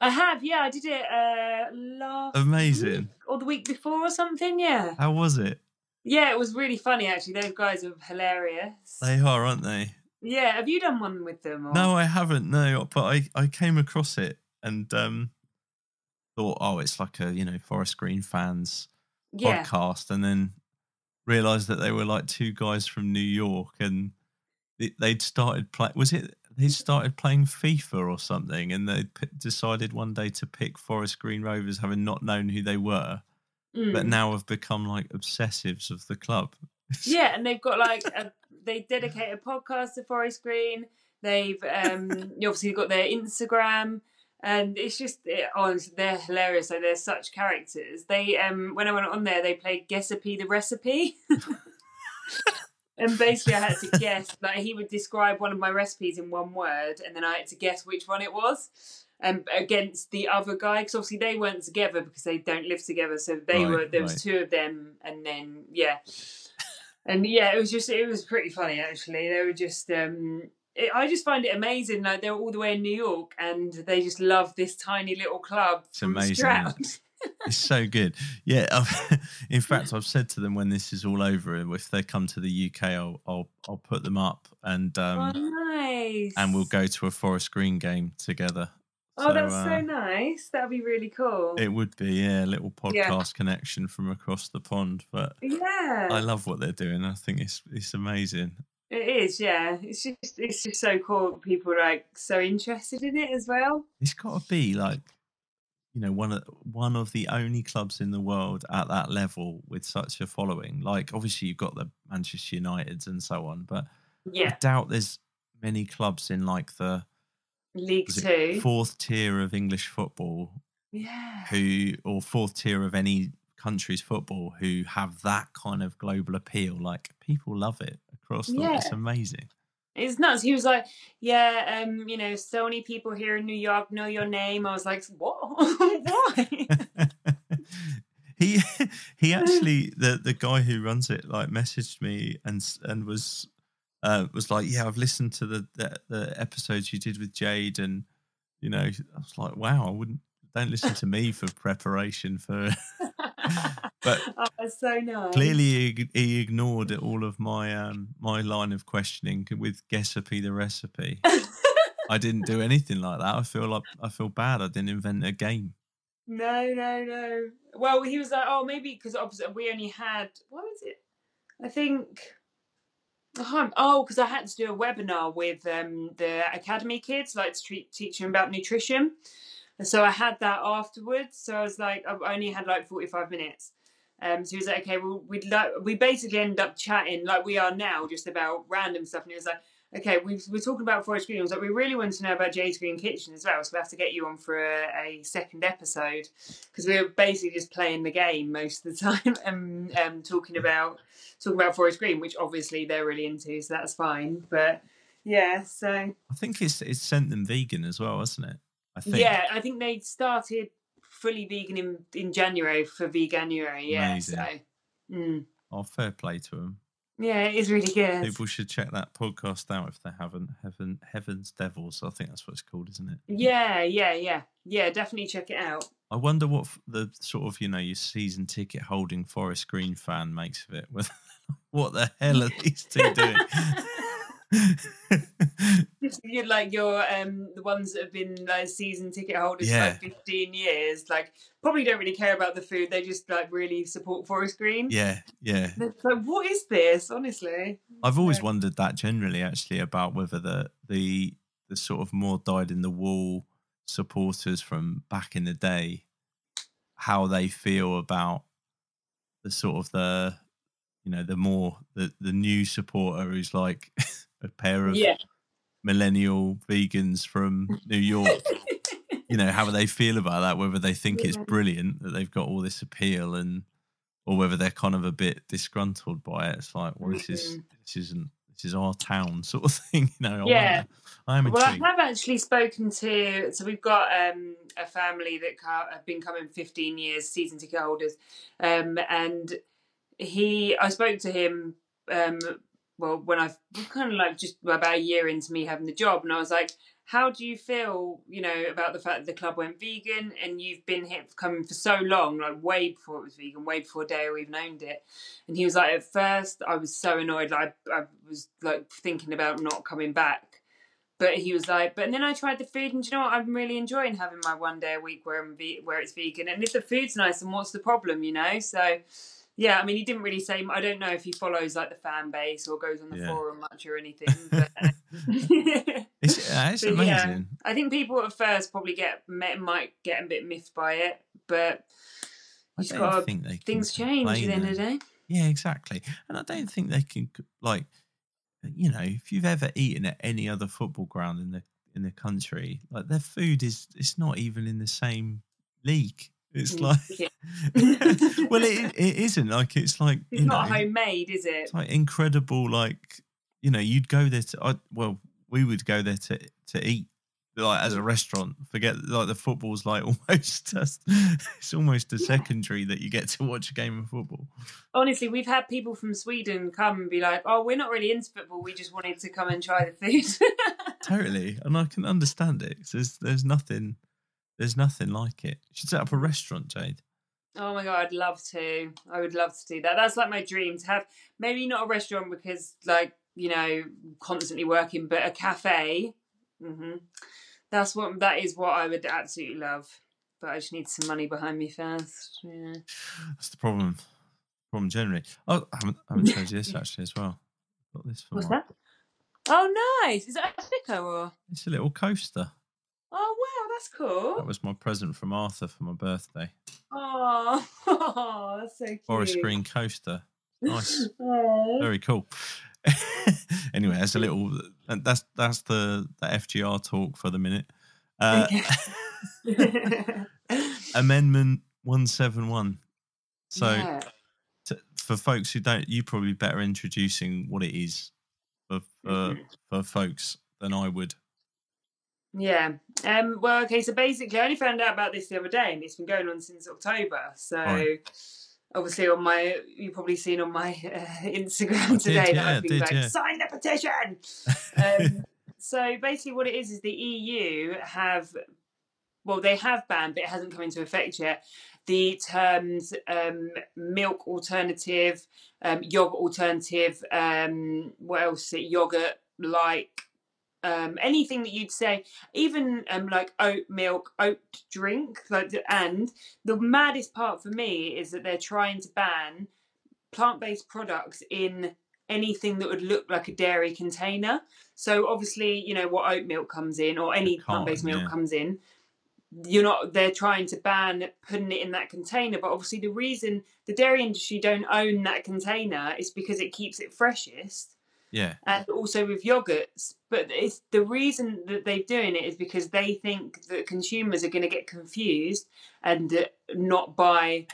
Speaker 2: I have, yeah. I did it uh, last
Speaker 1: Amazing.
Speaker 2: week or the week before or something, yeah.
Speaker 1: How was it?
Speaker 2: Yeah, it was really funny actually. Those guys are hilarious.
Speaker 1: They are, aren't they?
Speaker 2: Yeah, have you done one with them? Or?
Speaker 1: No, I haven't. No, but I, I came across it and um, thought, oh, it's like a you know Forest Green fans
Speaker 2: Yeah.
Speaker 1: podcast, and then realised that they were like two guys from New York, and they'd started play. Was it they started playing FIFA or something, and they p- decided one day to pick Forest Green Rovers, having not known who they were, but
Speaker 2: Mm.
Speaker 1: now have become like obsessives of the club.
Speaker 2: Yeah, and they've got like a, they dedicate a podcast to Forest Green. They've um you obviously got their Instagram, and it's just it, honestly they're hilarious. Like they're such characters. They um when I went on there, they played Guessapy the recipe. And basically, I had to guess. Like he would describe one of my recipes in one word, and then I had to guess which one it was. And against the other guy, because obviously they weren't together because they don't live together. So they
Speaker 1: Right,
Speaker 2: were. There was
Speaker 1: right.
Speaker 2: two of them, and then yeah, and yeah, it was just it was pretty funny actually. They were just. um it, I just find it amazing. Like they're all the way in New York, and they just love this tiny little club.
Speaker 1: It's amazing. It's so good. Yeah. I've, in fact, I've said to them when this is all over, if they come to the UK, I'll I'll, I'll put them up and um,
Speaker 2: oh, nice.
Speaker 1: and we'll go to a Forest Green game together.
Speaker 2: Oh, that's
Speaker 1: uh,
Speaker 2: so nice. That'd be really cool.
Speaker 1: It would be yeah, a little podcast
Speaker 2: Yeah.
Speaker 1: connection from across the pond. But
Speaker 2: yeah.
Speaker 1: I love what they're doing. I think it's it's amazing.
Speaker 2: It is, yeah. It's just it's just so cool. People are like so interested in it as well.
Speaker 1: It's got to be like you know one of one of the only clubs in the world at that level with such a following. Like obviously you've got the Manchester Uniteds and so on, but I
Speaker 2: Yeah,
Speaker 1: doubt there's many clubs in like the
Speaker 2: League Two.
Speaker 1: fourth tier of English football
Speaker 2: Yeah,
Speaker 1: who or fourth tier of any country's football who have that kind of global appeal. Like people love it across the
Speaker 2: Yeah.
Speaker 1: It's amazing.
Speaker 2: It's nuts. He was like, "Yeah, um, you know, so many people here in New York know your name." I was like, "What? Why?"
Speaker 1: he he actually the the guy who runs it like messaged me and and was uh was like yeah i've listened to the, the the episodes you did with jade and you know i was like wow i wouldn't don't listen to me for preparation for But
Speaker 2: oh, that's so nice.
Speaker 1: clearly he, he ignored all of my um my line of questioning with guessape the recipe i didn't do anything like that i feel like i feel bad i didn't invent a game
Speaker 2: No, no, no. Well, he was like, oh, maybe because obviously we only had what was it? I think. Oh, because I had to do a webinar with um, the academy kids, like to treat, teach them about nutrition. And so I had that afterwards. So I was like, I've only had like forty five minutes. Um, so he was like, okay, well, we'd like, we basically ended up chatting like we are now, just about random stuff. And he was like, okay, we we're talking about Forest Green. I was like, we really want to know about Jade's Green Kitchen as well, so we have to get you on for a, a second episode because we are basically just playing the game most of the time and um, talking about talking about Forest Green, which obviously they're really into, so that's fine. But yeah, so
Speaker 1: i think it's it's sent them vegan as well isn't it i think
Speaker 2: yeah, I think they started fully vegan in in January for Veganuary. Yeah,
Speaker 1: Amazing.
Speaker 2: so mm,
Speaker 1: oh fair play to them
Speaker 2: yeah, it is really good.
Speaker 1: People should check that podcast out if they haven't. Heaven, Heaven's Devils, I think that's what it's called, isn't it?
Speaker 2: Yeah, yeah, yeah, yeah. Definitely check it out.
Speaker 1: I wonder what the sort of you know your season ticket holding Forest Green fan makes of it. With what the hell are these two doing?
Speaker 2: You're like your um the ones that have been like season ticket holders
Speaker 1: Yeah.
Speaker 2: for like 15 years like probably don't really care about the food they just like really support forest green
Speaker 1: yeah, yeah.
Speaker 2: It's like what is this honestly
Speaker 1: I've always
Speaker 2: Yeah.
Speaker 1: wondered that generally, actually, about whether the the the sort of more dyed in the wool supporters from back in the day, how they feel about the sort of the you know the more the the new supporter who's like a pair of
Speaker 2: yeah
Speaker 1: millennial vegans from New York. you know how they feel about that, whether they think it's brilliant that they've got all this appeal and or whether they're kind of a bit disgruntled by it. It's like, well, this is this isn't this is our town sort of thing. You know,
Speaker 2: Yeah.
Speaker 1: I am
Speaker 2: well i have actually spoken to so we've got um a family that have been coming 15 years season ticket holders um and he i spoke to him um well when i've kind of like just about a year into me having the job and i was like how do you feel you know about the fact that the club went vegan and you've been here coming for so long like way before it was vegan way before dale even owned it and he was like at first i was so annoyed like i, I was like thinking about not coming back but he was like, but then I tried the food, and you know what? I'm really enjoying having my one day a week where I'm ve- where it's vegan. And if the food's nice, then what's the problem, you know? So, yeah, I mean, he didn't really say. I don't know if he follows like the fan base or goes on the
Speaker 1: Yeah.
Speaker 2: forum much or anything. But, uh,
Speaker 1: it's uh, it's
Speaker 2: But yeah.
Speaker 1: amazing.
Speaker 2: I think people at first probably get might get a bit miffed by it, but
Speaker 1: I don't
Speaker 2: gotta,
Speaker 1: think they
Speaker 2: things change at the end of the day.
Speaker 1: Yeah, exactly. And I don't think they can like you know, if you've ever eaten at any other football ground in the in the country, like their food is it's not even in the same league. It's
Speaker 2: Mm,
Speaker 1: like well it it isn't like it's like
Speaker 2: It's not
Speaker 1: know,
Speaker 2: homemade, is it?
Speaker 1: it's like incredible like you know, you'd go there to I, well, we would go there to to eat like as a restaurant. Forget like the football's like almost just it's almost a secondary that you get to watch a game of football.
Speaker 2: Honestly, we've had people from Sweden come and be like, "Oh, we're not really into football. We just wanted to come and try the food."
Speaker 1: totally and i can understand it there's there's nothing there's nothing like it you should set up a restaurant jade
Speaker 2: oh my god, I'd love to. I would love to do that. That's like my dream to have maybe not a restaurant because, like, you know, constantly working, but a cafe. hmm That's what that is. What I would absolutely love. But I just need some money behind me first. Yeah.
Speaker 1: that's the problem problem generally oh i haven't, I haven't this actually as well got this for
Speaker 2: What's that? Oh, nice. Is that a sticker or?
Speaker 1: it's a little coaster
Speaker 2: Oh wow, that's cool.
Speaker 1: that was my present from arthur for my birthday
Speaker 2: Oh, that's so cute.
Speaker 1: forest green coaster nice
Speaker 2: Oh.
Speaker 1: very cool anyway that's a little that's that's the the fgr talk for the minute uh, amendment 171 So
Speaker 2: yeah.
Speaker 1: to, for folks who don't, you probably better introducing what it is for for,
Speaker 2: Mhm.
Speaker 1: for folks than I would.
Speaker 2: Yeah. Um, well, okay. So basically, I only found out about this the other day, and it's been going on since October. So
Speaker 1: Right.
Speaker 2: obviously, on my you've probably seen on my uh, Instagram
Speaker 1: I did,
Speaker 2: today that
Speaker 1: yeah,
Speaker 2: I've been
Speaker 1: did,
Speaker 2: like,
Speaker 1: yeah.
Speaker 2: sign the petition. Um, so basically, what it is is the EU have, well, they have banned, but it hasn't come into effect yet. The terms um, milk alternative, um, yogurt alternative, um, what else? Yogurt like um, anything that you'd say, even um, like oat milk, oat drink, like and the maddest part for me is that they're trying to ban plant-based products in anything that would look like a dairy container. So obviously, you know what oat milk comes in, or any plant-based milk
Speaker 1: yeah.
Speaker 2: comes in. You're not. They're trying to ban putting it in that container, but obviously the reason the dairy industry don't own that container is because it keeps it freshest
Speaker 1: Yeah,
Speaker 2: and also with yogurts. But it's the reason that they're doing it is because they think that consumers are going to get confused and uh, not buy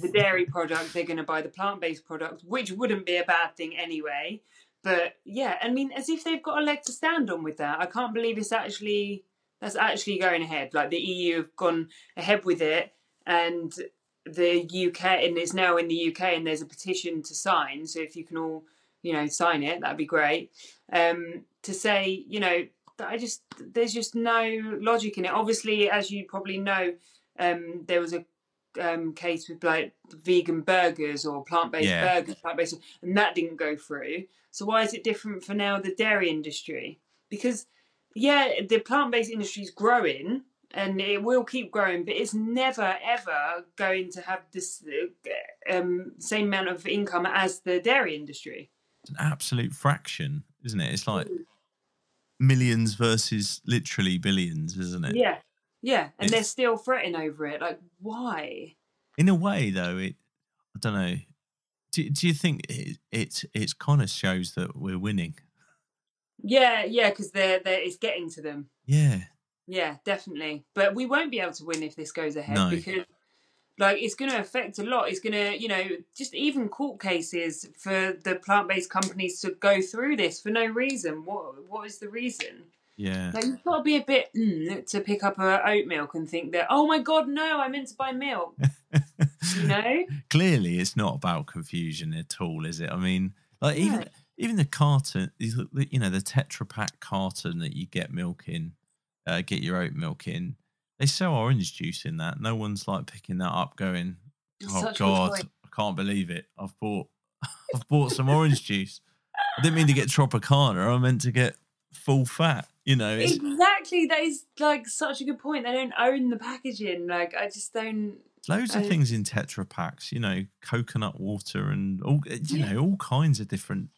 Speaker 2: the dairy product. They're going to buy the plant-based product, which wouldn't be a bad thing anyway. But yeah, I mean, as if they've got a leg to stand on with that. I can't believe it's actually that's actually going ahead. Like the EU have gone ahead with it, and the UK and it's now in the UK, and there's a petition to sign. So if you can all you know sign it that'd be great. Um to say you know that i just there's just no logic in it. Obviously as you probably know um there was a um case with like vegan burgers or plant-based
Speaker 1: Yeah.
Speaker 2: burgers plant-based and that didn't go through. So why is it different for now the dairy industry? Because yeah the plant-based industry is growing and it will keep growing but it's never ever going to have this uh, um, same amount of income as the dairy industry
Speaker 1: an absolute fraction, isn't it? It's like
Speaker 2: Mm.
Speaker 1: millions versus literally billions, isn't it?
Speaker 2: Yeah, yeah, and they're still fretting over it. Like, why?
Speaker 1: In a way, though, it I don't know. Do, do you think it it it kind of shows that we're winning?
Speaker 2: Yeah, yeah, because they're they're it's getting to them.
Speaker 1: Yeah,
Speaker 2: Yeah, definitely. But we won't be able to win if this goes ahead
Speaker 1: No.
Speaker 2: because, like, it's going to affect a lot. It's going to, you know, just even court cases for the plant-based companies to go through this for no reason. What what is the reason?
Speaker 1: yeah.
Speaker 2: Like, you've got to be a bit mm, to pick up a oat milk and think that, oh my god, no, I meant to buy milk. You know?
Speaker 1: Clearly, it's not about confusion at all, is it? I mean, like even even the carton, you know, the Tetra Pak carton that you get milk in, uh, get your oat milk in. They sell orange juice in that. No one's like picking that up, going, "Oh God. I can't believe it! I've bought, I've bought some orange juice. I didn't mean to get Tropicana. I meant to get full fat. You know,
Speaker 2: Exactly. That is like such a good point. They don't own the packaging. Like I just don't.
Speaker 1: loads of things in Tetra Paks. You know, coconut water and all. Eh, you
Speaker 2: Yeah.
Speaker 1: know, all kinds of different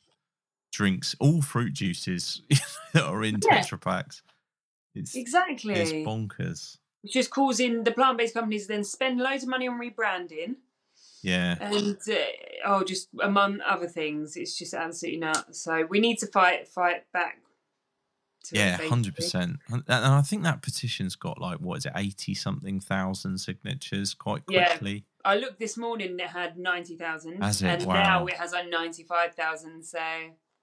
Speaker 1: drinks, all fruit juices that are in
Speaker 2: Yeah.
Speaker 1: Tetra Paks. It's
Speaker 2: Exactly.
Speaker 1: it's bonkers.
Speaker 2: It's is causing the plant-based companies to then spend loads of money on rebranding
Speaker 1: Yeah,
Speaker 2: and uh, oh, just among other things, it's just absolutely nuts. So we need to fight fight back. To
Speaker 1: yeah, hundred percent. And I think that petition's got like what is it, eighty something thousand signatures quite quickly. Yeah.
Speaker 2: I looked this morning; it had ninety thousand, and
Speaker 1: Wow.
Speaker 2: now it has like ninety-five thousand. So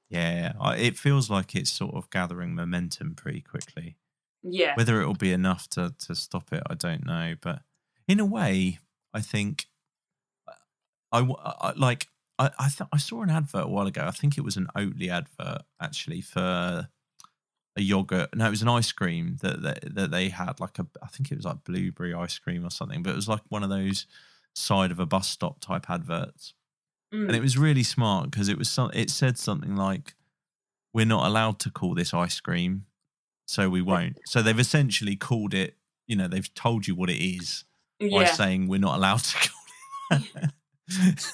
Speaker 1: Yeah, it feels like it's sort of gathering momentum pretty quickly.
Speaker 2: Yeah,
Speaker 1: Whether it'll be enough to to stop it, I don't know. But in a way, I think I like I I, th- I saw an advert a while ago. I think it was an Oatly advert actually for a yogurt. No, it was an ice cream that that, that they had like a I think it was like blueberry ice cream or something. But it was like one of those side of a bus stop type adverts
Speaker 2: Mm.
Speaker 1: and it was really smart because it was some, it said something like we're not allowed to call this ice cream so we won't so they've essentially called it you know they've told you what it is by saying we're not allowed to call it.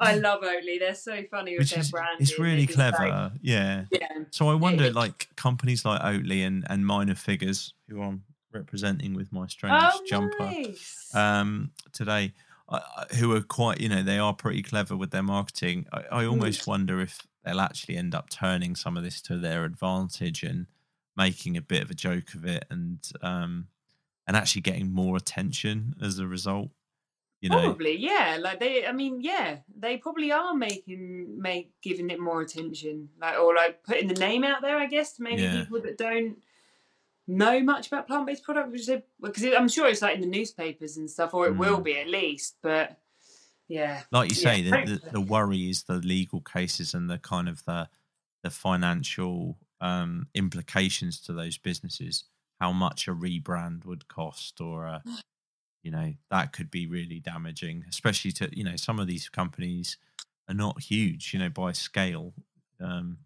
Speaker 2: I love Oatly. They're so funny with
Speaker 1: which
Speaker 2: their
Speaker 1: is
Speaker 2: branding.
Speaker 1: it's really
Speaker 2: They're just like-
Speaker 1: clever yeah
Speaker 2: yeah,
Speaker 1: so i wonder like companies like oatly and and minor figures who i'm representing with my strange
Speaker 2: oh,
Speaker 1: jumper
Speaker 2: nice.
Speaker 1: um, today, I- who are quite, you know, they are pretty clever with their marketing. I, I almost wonder if they'll actually end up turning some of this to their advantage and making a bit of a joke of it, and um, and actually getting more attention as a result. You know,
Speaker 2: Probably, yeah. Like they, I mean, yeah, they probably are making, make giving it more attention, like or like putting the name out there. I guess to maybe
Speaker 1: Yeah.
Speaker 2: people that don't know much about plant based products, because I'm sure it's like in the newspapers and stuff, or it will
Speaker 1: Mm.
Speaker 2: be at least. But yeah,
Speaker 1: like you say,
Speaker 2: Yeah,
Speaker 1: the, the, the worry is the legal cases and the kind of the the financial um, implications to those businesses. How much a rebrand would cost, or a, you know, that could be really damaging, especially to you know some of these companies are not huge, you know, by scale. Um,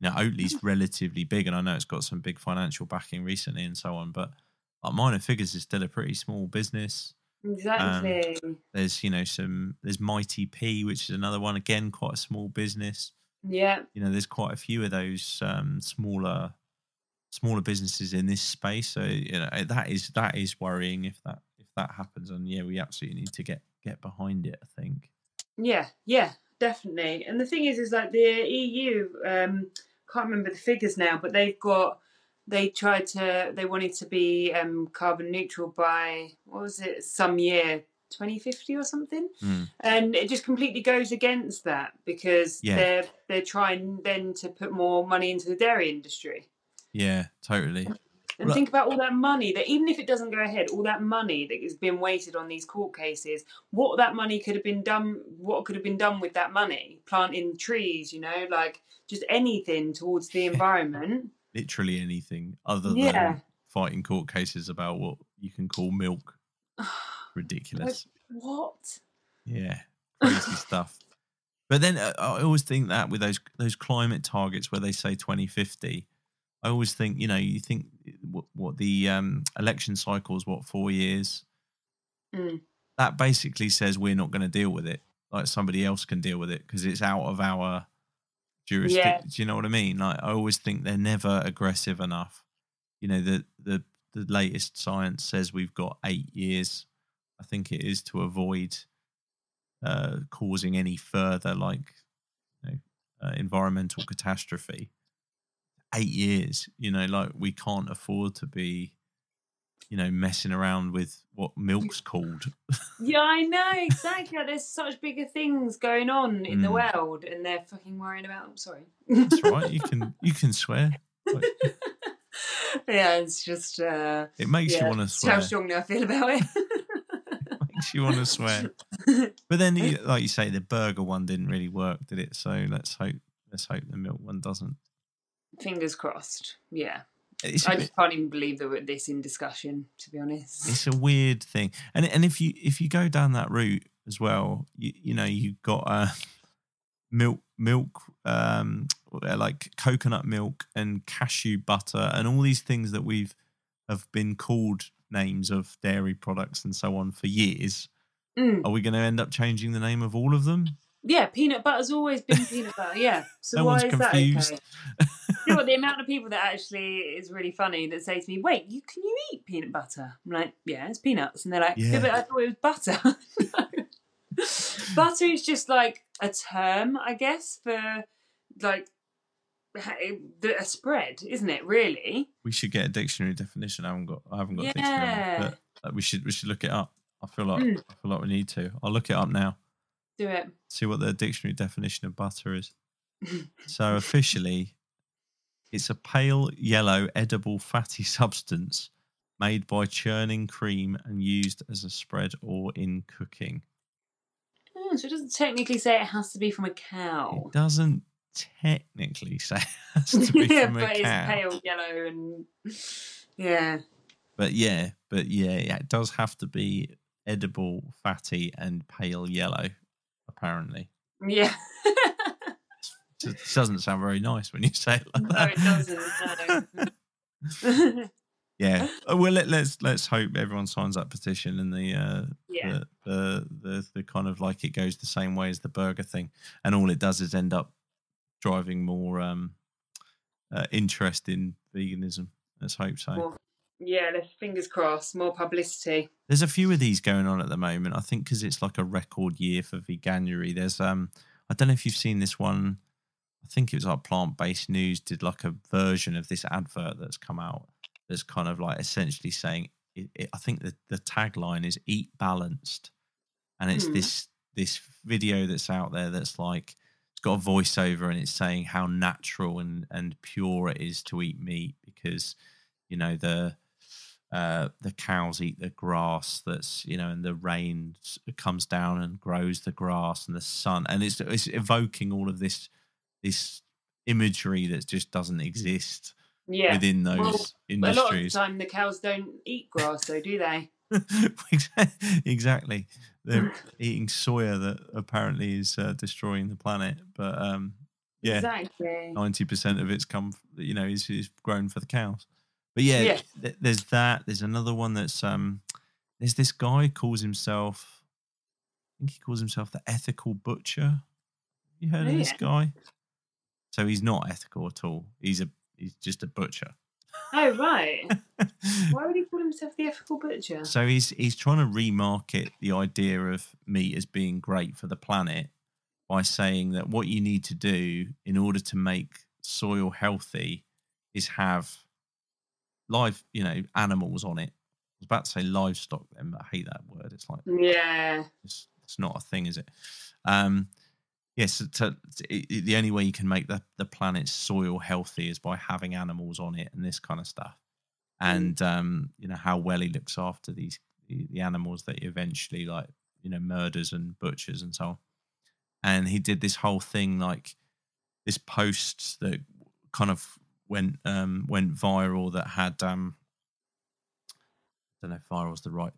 Speaker 1: now Oatly's relatively big, and I know it's got some big financial backing recently and so on, but like minor figures is still a pretty small business
Speaker 2: exactly.
Speaker 1: there's you know some there's Mighty Pea which is another one again quite a small business
Speaker 2: yeah,
Speaker 1: you know there's quite a few of those um smaller smaller businesses in this space so you know that is that is worrying if that if that happens and yeah we absolutely need to get get behind it i think
Speaker 2: yeah, yeah, definitely. And the thing is, is like the EU. Um, can't remember the figures now, but they've got. They tried to. They wanted to be um, carbon neutral by what was it? Some year, twenty fifty or something.
Speaker 1: Mm.
Speaker 2: And it just completely goes against that because
Speaker 1: Yeah.
Speaker 2: they're they're trying then to put more money into the dairy industry.
Speaker 1: yeah totally
Speaker 2: And
Speaker 1: Well,
Speaker 2: think about all that money that even if it doesn't go ahead, all that money that has been wasted on these court cases, what that money could have been done, what could have been done with that money? Planting trees, you know, like just anything towards the environment.
Speaker 1: literally anything other
Speaker 2: Yeah.
Speaker 1: than fighting court cases about what you can call milk ridiculous
Speaker 2: what?
Speaker 1: Yeah, crazy stuff. But then uh, I always think that with those those climate targets where they say 2050, I always think you know you think what, what the um, election cycle is what four years.
Speaker 2: Mm.
Speaker 1: That basically says we're not going to deal with it. Like somebody else can deal with it because it's out of our jurisdiction.
Speaker 2: Yeah.
Speaker 1: Do you know what I mean? Like I always think they're never aggressive enough. You know the the the latest science says we've got eight years. I think it is to avoid uh, causing any further like you know, uh, environmental catastrophe. Eight years, you know, like we can't afford to be, you know, messing around with what milk's called.
Speaker 2: Yeah, I know exactly. There's such bigger things going on in the
Speaker 1: Mm.
Speaker 2: world, and they're fucking worrying about. I'm sorry.
Speaker 1: That's right. You can you can swear. Like,
Speaker 2: yeah, it's just uh,
Speaker 1: It makes
Speaker 2: yeah,
Speaker 1: you want to
Speaker 2: swear. how strongly I feel about it.
Speaker 1: You want to swear. But then, like you say, the burger one didn't really work, did it? So let's hope let's hope the milk one doesn't.
Speaker 2: Fingers crossed. Yeah,
Speaker 1: a
Speaker 2: I
Speaker 1: bit-
Speaker 2: just can't even believe that we're this in discussion. To be honest.
Speaker 1: it's a weird thing and and if you if you go down that route as well you you know you've got uh milk milk um uh, like coconut milk and cashew butter and all these things that we've have been called names of dairy products and so on for years
Speaker 2: Mm.
Speaker 1: are we going to end up changing the name of all of them
Speaker 2: Yeah, peanut butter's always been peanut butter. Yeah, so
Speaker 1: No
Speaker 2: why is
Speaker 1: confused.
Speaker 2: that okay? you know what? The amount of people that actually is really funny that say to me, "Wait, you can you eat peanut butter?" I'm like, "Yeah, it's peanuts," and they're like, "Yeah,
Speaker 1: Yeah.
Speaker 2: but I thought it was butter." Butter is just like a term, I guess, for like a spread, isn't it? Really?
Speaker 1: we should get a dictionary definition i haven't got i haven't got a
Speaker 2: Yeah.
Speaker 1: dictionary but we should we should look it up i feel like
Speaker 2: Mm.
Speaker 1: i feel like we need to i'll look it up now
Speaker 2: Do it.
Speaker 1: see what the dictionary definition of butter is. so officially, it's a pale yellow edible fatty substance made by churning cream and used as a spread or in cooking.
Speaker 2: Oh, so it doesn't technically say it has to be from a cow.
Speaker 1: It doesn't technically say has to be
Speaker 2: yeah,
Speaker 1: from a
Speaker 2: but it's pale yellow and yeah.
Speaker 1: But yeah, but yeah, yeah, it does have to be edible, fatty, and pale yellow. Apparently,
Speaker 2: Yeah.
Speaker 1: it doesn't sound very nice when you say it like
Speaker 2: no,
Speaker 1: that.
Speaker 2: it doesn't. No.
Speaker 1: Yeah. Uh, Well, let, let's let's hope everyone signs that petition and the uh,
Speaker 2: yeah.
Speaker 1: the, the the the kind of like it goes the same way as the burger thing, and all it does is end up driving more um, uh, interest in veganism. Let's hope so.
Speaker 2: More, yeah, let's fingers crossed. More publicity.
Speaker 1: There's a few of these going on at the moment. I think because it's like a record year for veganuary. There's um, I don't know if you've seen this one. I think it was like Plant Based News did like a version of this advert that's come out. That's kind of like essentially saying, it, it, I think the the tagline is "Eat balanced," and it's
Speaker 2: Hmm.
Speaker 1: this this video that's out there that's like it's got a voiceover and it's saying how natural and and pure it is to eat meat because you know the uh, the cows eat the grass that's you know and the rain comes down and grows the grass and the sun and it's it's evoking all of this this imagery that just doesn't exist
Speaker 2: Yeah.
Speaker 1: within those
Speaker 2: Well, A lot of the
Speaker 1: industries
Speaker 2: time, the cows don't eat grass, though, do they?
Speaker 1: exactly. They're eating soya that apparently is uh, destroying the planet but um yeah
Speaker 2: Exactly.
Speaker 1: 90% of it's come you know is, is grown for the cows. But yeah,
Speaker 2: Yeah.
Speaker 1: th- there's that. There's another one that's um there's this guy calls himself i think he calls himself the ethical butcher. You heard
Speaker 2: Oh,
Speaker 1: of this
Speaker 2: yeah.
Speaker 1: guy? So he's not ethical at all. He's a he's just a butcher
Speaker 2: Oh, right. Why would he call himself the ethical butcher?
Speaker 1: So he's he's trying to remarket the idea of meat as being great for the planet by saying that what you need to do in order to make soil healthy is have live, you know, animals on it. I was about to say livestock then, but I hate that word. It's like
Speaker 2: Yeah.
Speaker 1: it's, it's not a thing, is it? Um, yes, to, to, it- it- the only way you can make the, the planet's soil healthy is by having animals on it and this kind of stuff. And um, you know how well he looks after these the, animals that he eventually like you know murders and butchers and so on. And he did this whole thing like this post that kind of went um, went viral that had um, I don't know if viral was the right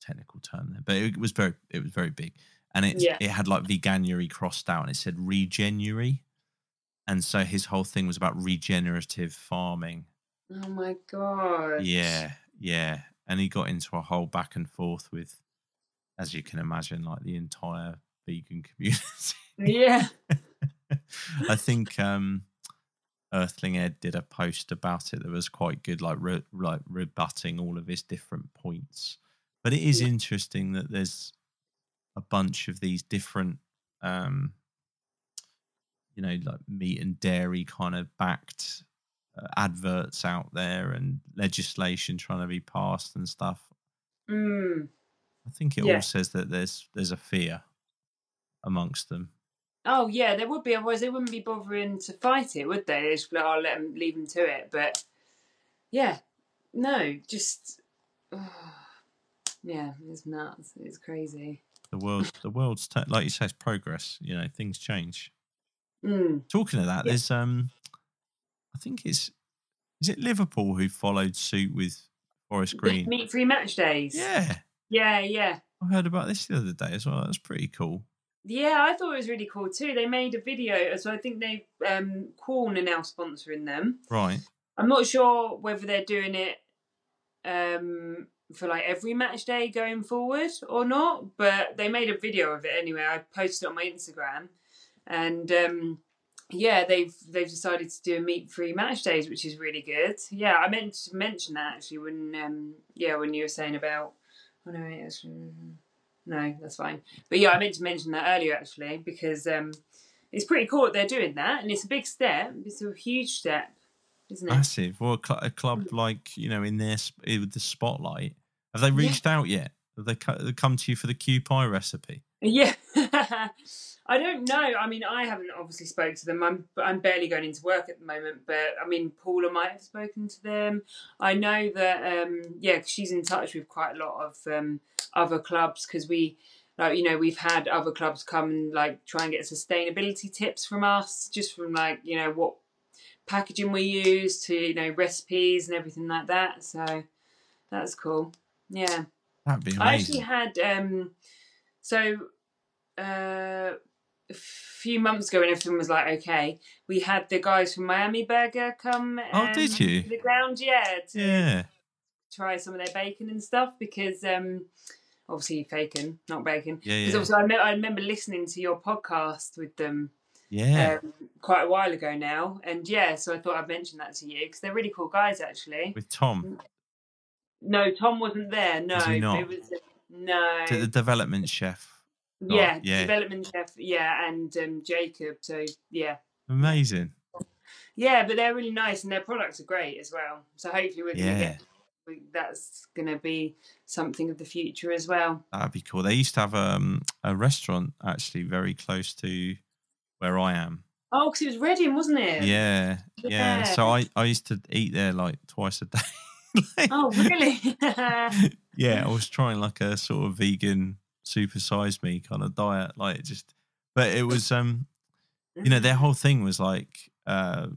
Speaker 1: technical term there, but it was very it was very big, and it
Speaker 2: Yeah.
Speaker 1: it had like veganuary crossed out, and it said regenuary, and so his whole thing was about regenerative farming.
Speaker 2: Oh my god.
Speaker 1: Yeah, yeah, and he got into a whole back and forth with, as you can imagine, like the entire vegan community.
Speaker 2: Yeah.
Speaker 1: I think um, Earthling Ed did a post about it that was quite good, like re- like rebutting all of his different points. But it is
Speaker 2: Yeah.
Speaker 1: interesting that there's a bunch of these different, um, you know, like meat and dairy kind of backed uh, adverts out there and legislation trying to be passed and stuff.
Speaker 2: Mm.
Speaker 1: I think it
Speaker 2: Yeah.
Speaker 1: all says that there's there's a fear amongst them.
Speaker 2: Oh yeah, there would be. Otherwise, they wouldn't be bothering to fight it, would they? They'd just like, "I'll let them leave them to it." But yeah, no, just yeah, it's nuts. It's crazy.
Speaker 1: The world, the world's like you say, it's progress. You know, things change.
Speaker 2: Mm.
Speaker 1: Talking of that,
Speaker 2: Yeah.
Speaker 1: there's um, I think it's is it Liverpool who followed suit with Forest Green?
Speaker 2: Meat free match days.
Speaker 1: Yeah,
Speaker 2: yeah, yeah.
Speaker 1: I heard about this the other day as well. That's pretty cool.
Speaker 2: Yeah, I thought it was really cool too. They made a video, so I think they um Quorn are now sponsoring them.
Speaker 1: Right.
Speaker 2: I'm not sure whether they're doing it um for like every match day going forward or not, but they made a video of it anyway. I posted it on my Instagram, and um yeah, they've they've decided to do a meat free match days, which is really good. Yeah, I meant to mention that actually when um yeah when you were saying about oh no that's, no that's fine, but yeah I meant to mention that earlier actually because um it's pretty cool that they're doing that and it's a big step. It's a huge step, isn't it?
Speaker 1: Massive. Well, a, cl- a club like you know in their sp- with the spotlight. Have they
Speaker 2: Yeah.
Speaker 1: reached out yet? Have they, co- they come to you for the Q pie recipe?
Speaker 2: Yeah, I don't know. I mean, I haven't obviously spoke to them. I'm I'm barely going into work at the moment, but I mean, Paula might have spoken to them. I know that um, yeah, 'cause she's in touch with quite a lot of um, other clubs because we. Like you know, we've had other clubs come and like try and get sustainability tips from us, just from like you know what packaging we use to you know recipes and everything like that. So that's cool. Yeah.
Speaker 1: That'd be
Speaker 2: I actually had um so uh a few months ago when everything was like okay, we had the guys from Miami Burger come
Speaker 1: Oh,
Speaker 2: um,
Speaker 1: did you?
Speaker 2: to the ground, yeah, to
Speaker 1: Yeah.
Speaker 2: try some of their bacon and stuff because um obviously bacon, not bacon.
Speaker 1: Yeah.
Speaker 2: Because
Speaker 1: Yeah.
Speaker 2: also I, me- I remember listening to your podcast with them
Speaker 1: Yeah.
Speaker 2: um, quite a while ago now, and yeah, so I thought I'd mention that to you because they're really cool guys actually.
Speaker 1: With Tom.
Speaker 2: No, Tom wasn't there. No,
Speaker 1: Was
Speaker 2: it was no.
Speaker 1: To the development chef.
Speaker 2: Yeah,
Speaker 1: yeah.
Speaker 2: development chef. Yeah, and um, Jacob. So yeah,
Speaker 1: Amazing.
Speaker 2: yeah, but they're really nice and their products are great as well. So hopefully we're gonna
Speaker 1: Yeah.
Speaker 2: get that's going to be something of the future as well.
Speaker 1: That'd be cool. They used to have um, a restaurant actually very close to where I am.
Speaker 2: Oh, because it was Reading, wasn't it?
Speaker 1: Yeah, yeah.
Speaker 2: Yeah.
Speaker 1: So I, I used to eat there like twice a day. Like,
Speaker 2: Oh, really?
Speaker 1: yeah, I was trying like a sort of vegan supersize me kind of diet, like just. But it was, um, you know, their whole thing was like uh,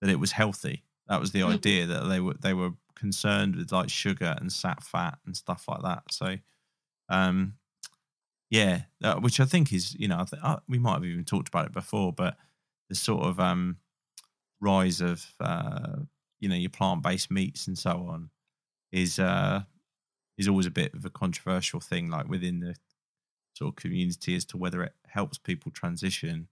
Speaker 1: that it was healthy. That was the
Speaker 2: Mhm.
Speaker 1: idea that they were they were concerned with like sugar and sat fat and stuff like that. So, um, yeah, uh, which I think is you know I th- uh, we might have even talked about it before, but the sort of um rise of uh, you know your plant based meats and so on is uh is always a bit of a controversial thing, like within the sort of community as to whether it helps people transition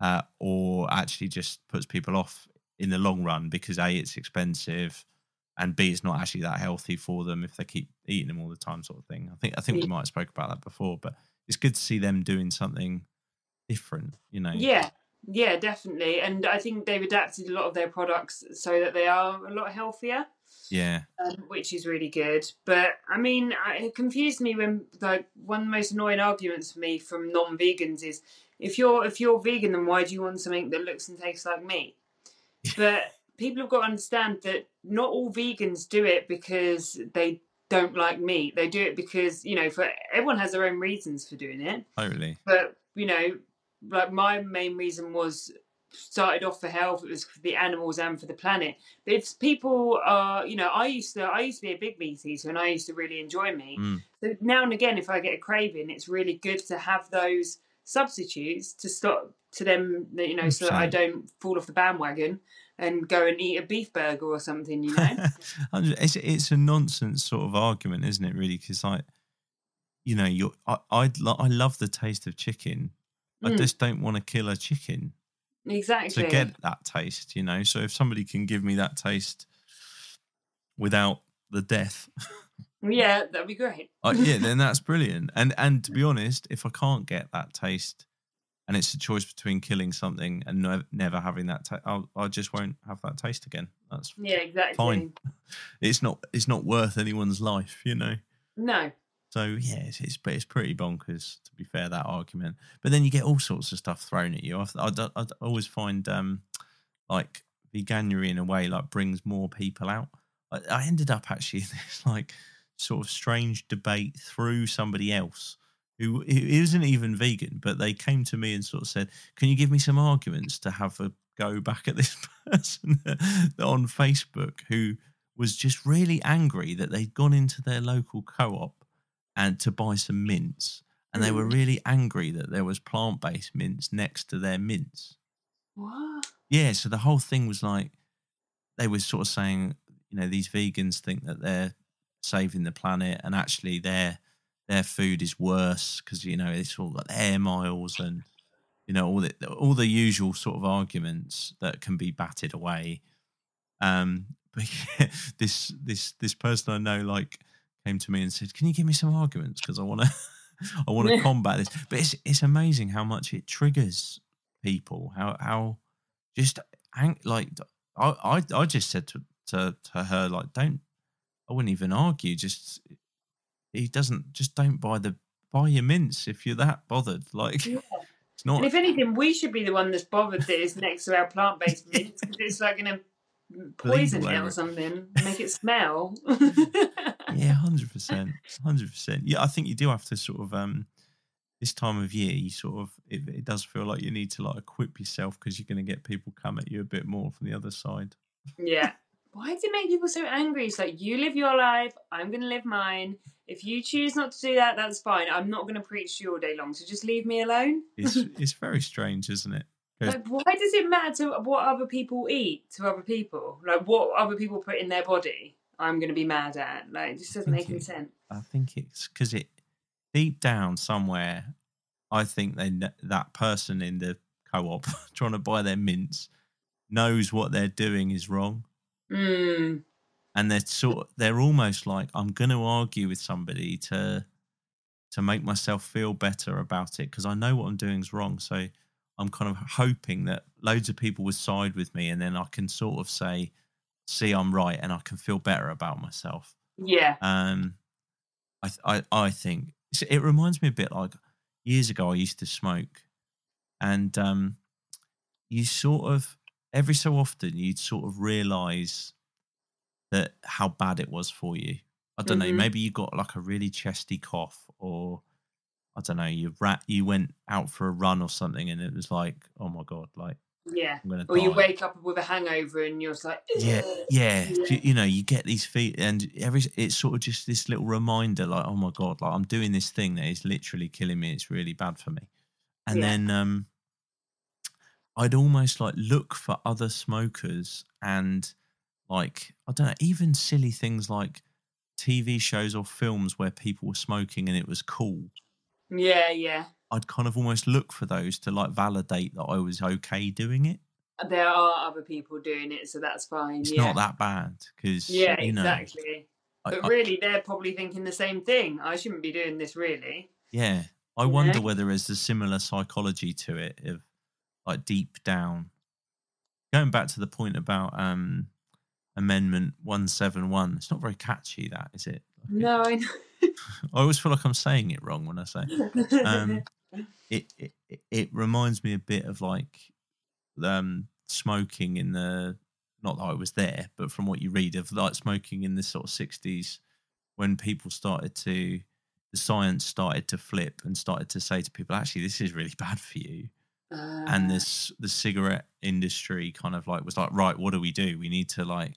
Speaker 1: uh, or actually just puts people off in the long run because a it's expensive and b it's not actually that healthy for them if they keep eating them all the time sort of thing i think i think we might have spoke about that before but it's good to see them doing something different you know
Speaker 2: yeah, yeah, definitely. And I think they've adapted a lot of their products so that they are a lot healthier.
Speaker 1: yeah
Speaker 2: um, which is really good. But I mean, it confused me when like one of the most annoying arguments for me from non-vegans is if you're if you're vegan, then why do you want something that looks and tastes like meat? But people have got to understand that not all vegans do it because they don't like meat. They do it because you know, for everyone has their own reasons for doing it
Speaker 1: Oh, really?
Speaker 2: but you know like my main reason was started off for health it was for the animals and for the planet but if people are you know i used to i used to be a big meat eater and i used to really enjoy meat
Speaker 1: Mm.
Speaker 2: so now and again if i get a craving it's really good to have those substitutes to stop to them you know so that i don't fall off the bandwagon and go and eat a beef burger or something you know
Speaker 1: it's it's a nonsense sort of argument, isn't it? Really, because like, you know, you're I I, lo- I love the taste of chicken. I
Speaker 2: Mm.
Speaker 1: just don't want to kill a chicken
Speaker 2: exactly
Speaker 1: to get that taste. You know, so if somebody can give me that taste without the death,
Speaker 2: yeah that'd be great
Speaker 1: I, yeah, then that's brilliant. And and to be honest, if I can't get that taste, and it's a choice between killing something and no, never having that, ta- I'll, I just won't have that taste again. That's
Speaker 2: yeah exactly
Speaker 1: Fine. it's not it's not worth anyone's life, you know.
Speaker 2: no
Speaker 1: So yeah, it's, it's but it's pretty bonkers to be fair that argument. But then you get all sorts of stuff thrown at you. I, I, I always find um like veganuary in a way like brings more people out. I, I ended up actually in this like sort of strange debate through somebody else who isn't even vegan, but they came to me and sort of said, "Can you give me some arguments to have a go back at this person on Facebook who was just really angry that they'd gone into their local co-op and to buy some mints, and they were
Speaker 2: Mm.
Speaker 1: really angry that there was plant-based mints next to their mints."
Speaker 2: what
Speaker 1: Yeah, so the whole thing was like they were sort of saying, you know, these vegans think that they're saving the planet, and actually their their food is worse because you know it's all got air miles and you know all the all the usual sort of arguments that can be batted away. Um, but yeah, this this this person I know like came to me and said, "Can you give me some arguments because I want to I want to combat this." But it's it's amazing how much it triggers people. How how just like I, I I just said to, to to her like don't I wouldn't even argue just he doesn't just don't buy the buy your mints if you're that bothered like
Speaker 2: Yeah.
Speaker 1: it's not
Speaker 2: And if anything, we should be the one that's bothered that is next to our plant based mints because it's like going to poison it or something, make it smell.
Speaker 1: yeah hundred percent hundred percent yeah I think you do have to sort of um this time of year you sort of it, it does feel like you need to like equip yourself because you're going to get people come at you a bit more from the other side
Speaker 2: yeah. Why does it make people so angry? It's like you live your life, I'm going to live mine. If you choose not to do that, that's fine. I'm not going to preach to you all day long, so just leave me alone.
Speaker 1: it's it's very strange isn't it?
Speaker 2: Like, why does it matter to what other people eat to other people? Like, what other people put in their body, I'm going to be mad at. Like, it just doesn't make any
Speaker 1: you.
Speaker 2: sense.
Speaker 1: I think it's because it deep down somewhere. I think they that person in the co-op trying to buy their mints knows what they're doing is wrong,
Speaker 2: Mm,
Speaker 1: and they're sort they're almost like I'm going to argue with somebody to to make myself feel better about it because I know what I'm doing is wrong. So I'm kind of hoping that loads of people would side with me, and then I can sort of say, see I'm right and I can feel better about myself.
Speaker 2: Yeah.
Speaker 1: Um, I I I think it reminds me a bit like years ago I used to smoke, and um, you sort of every so often you'd sort of realize that how bad it was for you. I don't know.
Speaker 2: Mhm.
Speaker 1: Maybe you got like a really chesty cough, or I don't know. You rat. You went out for a run or something, and it was like, oh my god, like
Speaker 2: Yeah. Or
Speaker 1: die.
Speaker 2: you wake up with a hangover and you're just like,
Speaker 1: Yeah, yeah.
Speaker 2: Yeah.
Speaker 1: You, you know, you get these feet, and every it's sort of just this little reminder, like, oh my god, like I'm doing this thing that is literally killing me. It's really bad for me. And
Speaker 2: Yeah.
Speaker 1: then um, I'd almost like look for other smokers, and like I don't know, even silly things like TV shows or films where people were smoking and it was cool.
Speaker 2: Yeah, yeah.
Speaker 1: I'd kind of almost look for those to like validate that I was okay doing it.
Speaker 2: Uh, there are other people doing it, so that's fine.
Speaker 1: It's
Speaker 2: yeah.
Speaker 1: not that bad because
Speaker 2: Yeah,
Speaker 1: you know,
Speaker 2: exactly.
Speaker 1: I-
Speaker 2: But
Speaker 1: I-
Speaker 2: really, they're probably thinking the same thing. I shouldn't be doing this, really.
Speaker 1: Yeah. I wonder whether there's a similar psychology to it of like deep down. Going back to the point about um Amendment 171, it's not very catchy, that is it? Like it-
Speaker 2: No, I
Speaker 1: I always feel like I'm saying it wrong when I say it. Um, it, it. it- It reminds me a bit of like um smoking in the not that I was there, but from what you read of like smoking in the sort of 60s when people started to the science started to flip and started to say to people, actually, this is really bad for you. And
Speaker 2: Ah,
Speaker 1: this the cigarette industry kind of like was like, right, what do we do? We need to like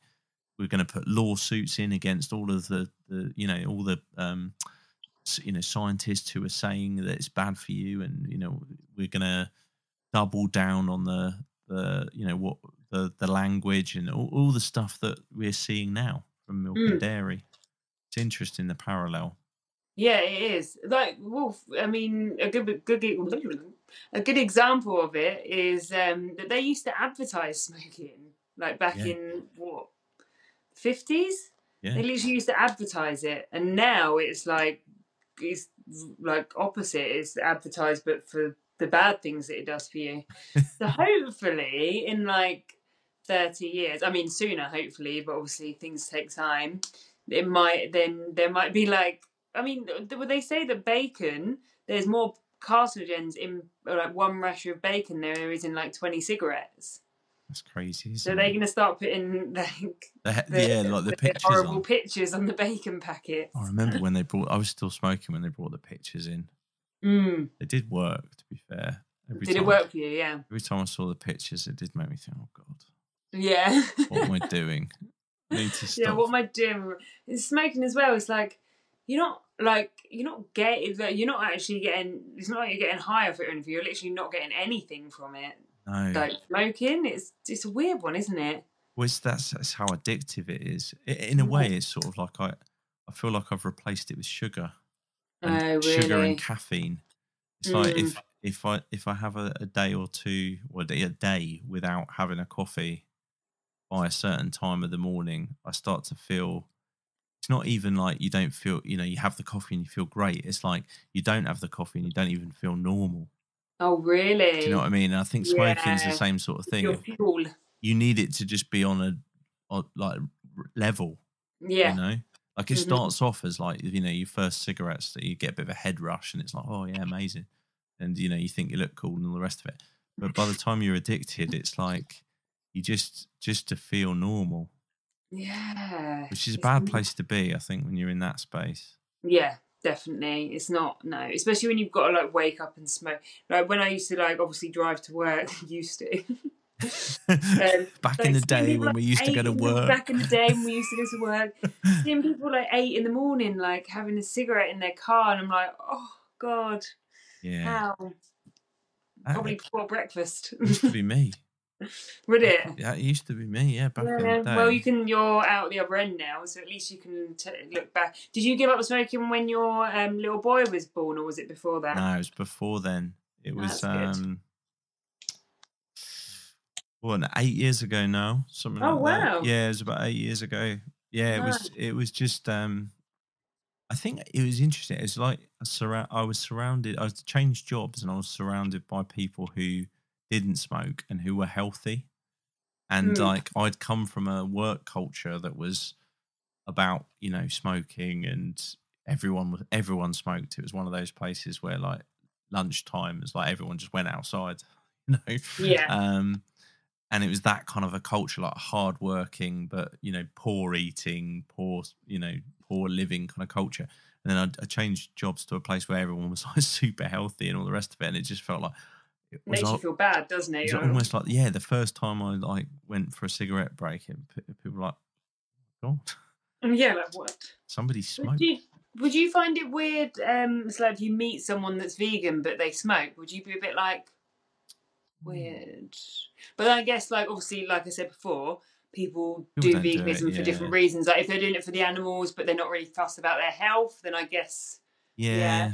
Speaker 1: we're going to put lawsuits in against all of the the you know all the um you know scientists who are saying that it's bad for you, and you know we're going to double down on the the you know what the the language and all, all the stuff that we're seeing now from milk and
Speaker 2: Mm.
Speaker 1: dairy. It's interesting the parallel.
Speaker 2: yeah, it is. Like, Wolf. I mean, a good, good, a good example of it is um, that they used to advertise smoking, like back
Speaker 1: Yeah.
Speaker 2: in what fifties.
Speaker 1: Yeah.
Speaker 2: They literally used to advertise it, and now it's like it's like opposite. It's advertised, but for the bad things that it does for you. so hopefully, in like thirty years, I mean sooner, hopefully, but obviously things take time. It might then there might be like I mean, would they say that bacon? There's more carcinogens in like one rasher of bacon there is in like twenty cigarettes.
Speaker 1: That's crazy.
Speaker 2: So they're going to start putting like
Speaker 1: The
Speaker 2: the,
Speaker 1: yeah, like the
Speaker 2: the
Speaker 1: pictures
Speaker 2: horrible
Speaker 1: on.
Speaker 2: pictures on the bacon packet.
Speaker 1: I remember when they brought. I was still smoking when they brought the pictures in.
Speaker 2: Mm.
Speaker 1: It did work, to be fair. Every
Speaker 2: Did it work for you? Yeah.
Speaker 1: Every time I saw the pictures, it did make me think, "Oh God,
Speaker 2: Yeah.
Speaker 1: what am I doing? I need to stop."
Speaker 2: yeah. What am I doing? It's smoking as well. It's like you're not like you're not getting. like, You're not actually getting. It's not like you're getting high off it or anything. You're literally not getting anything from it.
Speaker 1: no,
Speaker 2: Like smoking, it's it's a weird one, isn't it?
Speaker 1: well, that's that's how addictive it is. I in a way, it's sort of like I, I feel like I've replaced it with sugar, and
Speaker 2: Oh,
Speaker 1: sugar and caffeine. It's like
Speaker 2: Mm.
Speaker 1: if if I if I have a, a day or two or a day without having a coffee by a certain time of the morning, I start to feel. It's not even like you don't feel. You know, you have the coffee and you feel great. It's like you don't have the coffee and you don't even feel normal.
Speaker 2: Oh, really?
Speaker 1: Do you know what I mean? And I think smoking's the
Speaker 2: Yeah.
Speaker 1: same sort of thing. You need it to just be on a, on, like level.
Speaker 2: Yeah.
Speaker 1: You know, like it
Speaker 2: Mhm.
Speaker 1: starts off as like you know your first cigarettes that you get a bit of a head rush and it's like oh yeah amazing, and you know you think you look cool and all the rest of it. But by the time you're addicted, it's like you just just to feel normal,
Speaker 2: Yeah.
Speaker 1: which is a bad place to be. I think when you're in that space.
Speaker 2: Yeah, definitely. It's not no, especially when you've got to like wake up and smoke. Like when I used to like obviously drive to work, used to.
Speaker 1: Um, back in the day when
Speaker 2: like,
Speaker 1: we used to go to work.
Speaker 2: Back in the day when we used to go to work, seeing people like eight in the morning, like having a cigarette in their car, and I'm like, oh god,
Speaker 1: yeah,
Speaker 2: how? Probably before breakfast.
Speaker 1: used to be me.
Speaker 2: Would it?
Speaker 1: Yeah, it used to be me. Yeah, back in the day.
Speaker 2: well, you can. You're out the other end now, so at least you can t- look back. Did you give up smoking when your um, little boy was born, or was it before that?
Speaker 1: No, it was before then. It was
Speaker 2: That's
Speaker 1: um what eight years ago now. Something
Speaker 2: Oh,
Speaker 1: like that.
Speaker 2: wow.
Speaker 1: Yeah, it was about eight years ago. Yeah, it was it was just um I think it was interesting. It's like a surround I was surrounded I changed jobs and I was surrounded by people who didn't smoke and who were healthy. and
Speaker 2: Mm.
Speaker 1: like I'd come from a work culture that was about you know smoking and everyone was everyone smoked. It was one of those places where like lunchtime is like everyone just went outside, you know.
Speaker 2: Yeah.
Speaker 1: Um, and it was that kind of a culture, like hard working, but you know, poor eating, poor, you know, poor living kind of culture. And then I, I changed jobs to a place where everyone was like super healthy and all the rest of it, and it just felt like it
Speaker 2: Makes you feel bad, doesn't
Speaker 1: it
Speaker 2: it?
Speaker 1: almost like yeah. The first time I like went for a cigarette break, and people were like, "God,
Speaker 2: yeah, like what?
Speaker 1: somebody
Speaker 2: Would
Speaker 1: smoked."
Speaker 2: you, would you find it weird? Um, it's like if you meet someone that's vegan but they smoke. Would you be a bit like weird? But I guess, like obviously, like I said before, people,
Speaker 1: People
Speaker 2: do
Speaker 1: don't do it,
Speaker 2: veganism for different reasons. Like if they're doing it for the animals, but they're not really fussed about their health, then I guess
Speaker 1: Yeah. Yeah,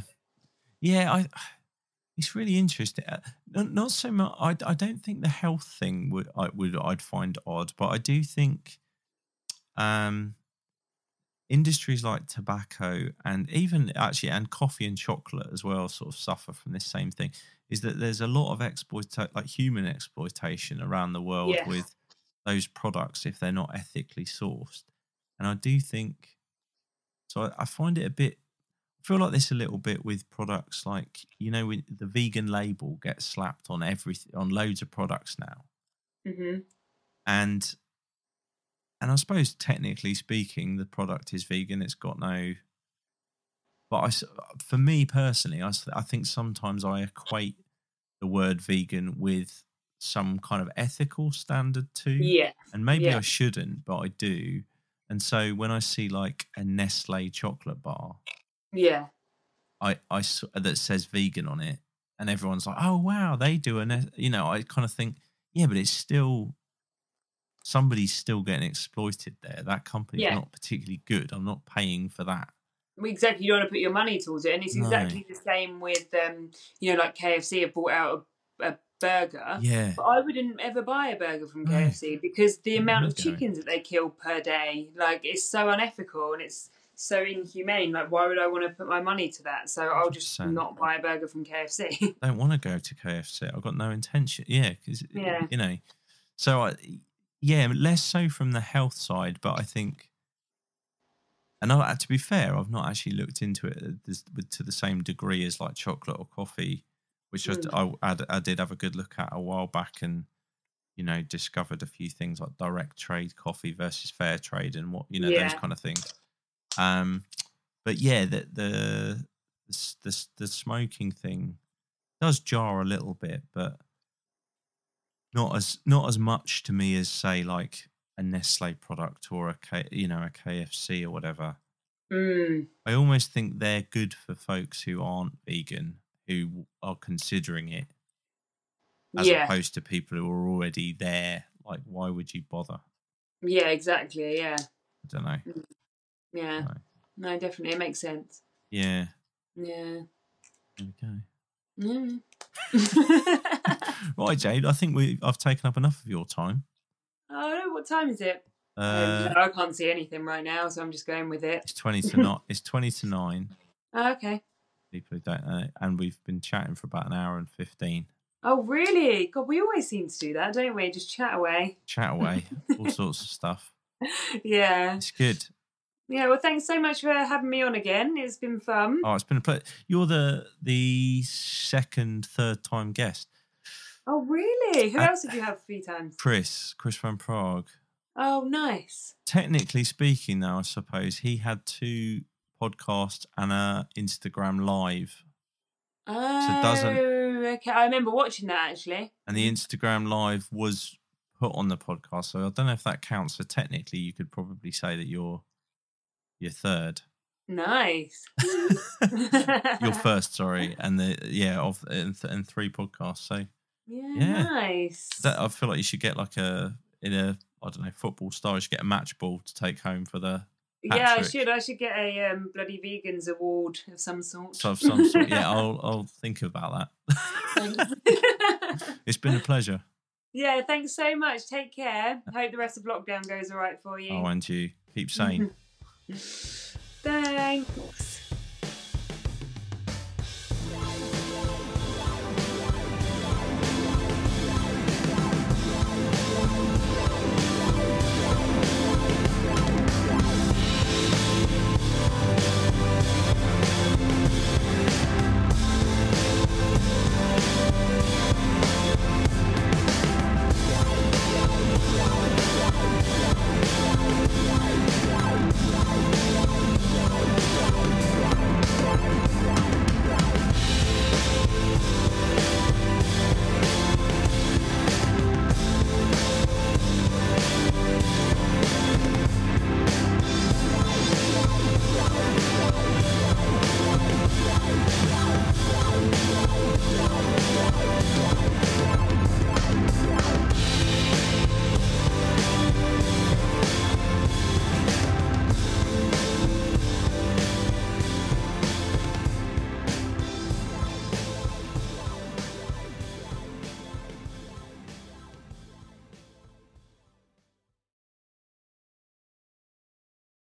Speaker 1: yeah. I. It's really interesting. Uh, Not, not so much. I, I don't think the health thing would I would I'd find odd, but I do think, um, industries like tobacco and even actually and coffee and chocolate as well sort of suffer from this same thing. Is that there's a lot of exploit like human exploitation around the world
Speaker 2: Yes.
Speaker 1: with those products if they're not ethically sourced, and I do think. So I, I find it a bit I feel like this a little bit with products like you know when the vegan label gets slapped on every on loads of products now.
Speaker 2: Hmm
Speaker 1: and and I suppose technically speaking the product is vegan it's got no but I, for me personally I, I think sometimes I equate the word vegan with some kind of ethical standard too.
Speaker 2: Yeah,
Speaker 1: and maybe
Speaker 2: Yeah.
Speaker 1: I shouldn't but I do. And so when I see like a Nestle chocolate bar
Speaker 2: yeah,
Speaker 1: I, I that says vegan on it, and everyone's like, "Oh wow, they do," and you know, I kind of think, yeah, but it's still somebody's still getting exploited there. That company's
Speaker 2: Yeah.
Speaker 1: not particularly good. I'm not paying for that.
Speaker 2: Exactly. You don't want to put your money towards it, and it's
Speaker 1: No.
Speaker 2: exactly the same with um, you know, like KFC have brought out a, a burger.
Speaker 1: Yeah,
Speaker 2: But I wouldn't ever buy a burger from
Speaker 1: No.
Speaker 2: KFC because the amount of chickens that they kill per day, like, it's so unethical and it's so inhumane. Like, why would I want to put my money to that? So I'll just
Speaker 1: 100%.
Speaker 2: not buy a burger from KFC.
Speaker 1: I don't want to go to KFC. I've got no intention. Yeah, because
Speaker 2: Yeah.
Speaker 1: you know, so I, yeah, less so from the health side, but I think. And I, to be fair, I've not actually looked into it uh, to the same degree as like chocolate or coffee, which I I did have a good look at a while back, and you know discovered a few things like direct trade coffee versus fair trade and what you know those kind of things. Um, but yeah, the the the, the, the smoking thing does jar a little bit, but not as not as much to me as say like a Nestle product or a K, you know a KFC or whatever.
Speaker 2: mm,
Speaker 1: I almost think they're good for folks who aren't vegan who are considering it, as
Speaker 2: yeah,
Speaker 1: opposed to people who are already there. Like, why would you bother?
Speaker 2: yeah, exactly. Yeah,
Speaker 1: I don't know.
Speaker 2: Yeah.
Speaker 1: No.
Speaker 2: No, definitely. It makes sense.
Speaker 1: Yeah,
Speaker 2: Yeah.
Speaker 1: we.
Speaker 2: Mm.
Speaker 1: Right, Jade. I think we I've taken up enough of your time.
Speaker 2: oh, no, what time is it?
Speaker 1: Uh,
Speaker 2: I can't see anything right now, so I'm just going with it.
Speaker 1: it's twenty to not. It's twenty to nine.
Speaker 2: Oh, okay.
Speaker 1: People who don't know, and we've been chatting for about an hour and fifteen.
Speaker 2: Oh, really? God, we always seem to do that, don't we? Just chat away.
Speaker 1: Chat away, all sorts of stuff.
Speaker 2: yeah.
Speaker 1: It's good.
Speaker 2: Yeah, well, thanks so much for having me on again. It's been fun.
Speaker 1: Oh, it's been a pleasure. You're the the second, third time guest.
Speaker 2: Oh, really? Who
Speaker 1: Uh,
Speaker 2: else did you have three times?
Speaker 1: Chris, Chris from Prague.
Speaker 2: Oh, nice.
Speaker 1: Technically speaking, though, I suppose he had two podcasts and a Instagram live,
Speaker 2: Oh,
Speaker 1: doesn't-
Speaker 2: okay. I remember watching that actually.
Speaker 1: and the Instagram live was put on the podcast. So I don't know if that counts. So technically, you could probably say that you're your third,
Speaker 2: Nice.
Speaker 1: your first, sorry, and the yeah of and, th- and three podcasts. So
Speaker 2: Yeah,
Speaker 1: Yeah.
Speaker 2: nice.
Speaker 1: that I feel like you should get like a in a I don't know football star. You should get a match ball to take home for the
Speaker 2: yeah, I should. I should get a um, bloody vegans award of some sort.
Speaker 1: so of some sort. Yeah, I'll I'll think about that. It's been a pleasure.
Speaker 2: yeah, thanks so much. Take care. Hope the rest of lockdown goes all right for you.
Speaker 1: Oh, and you keep sane.
Speaker 2: Thanks.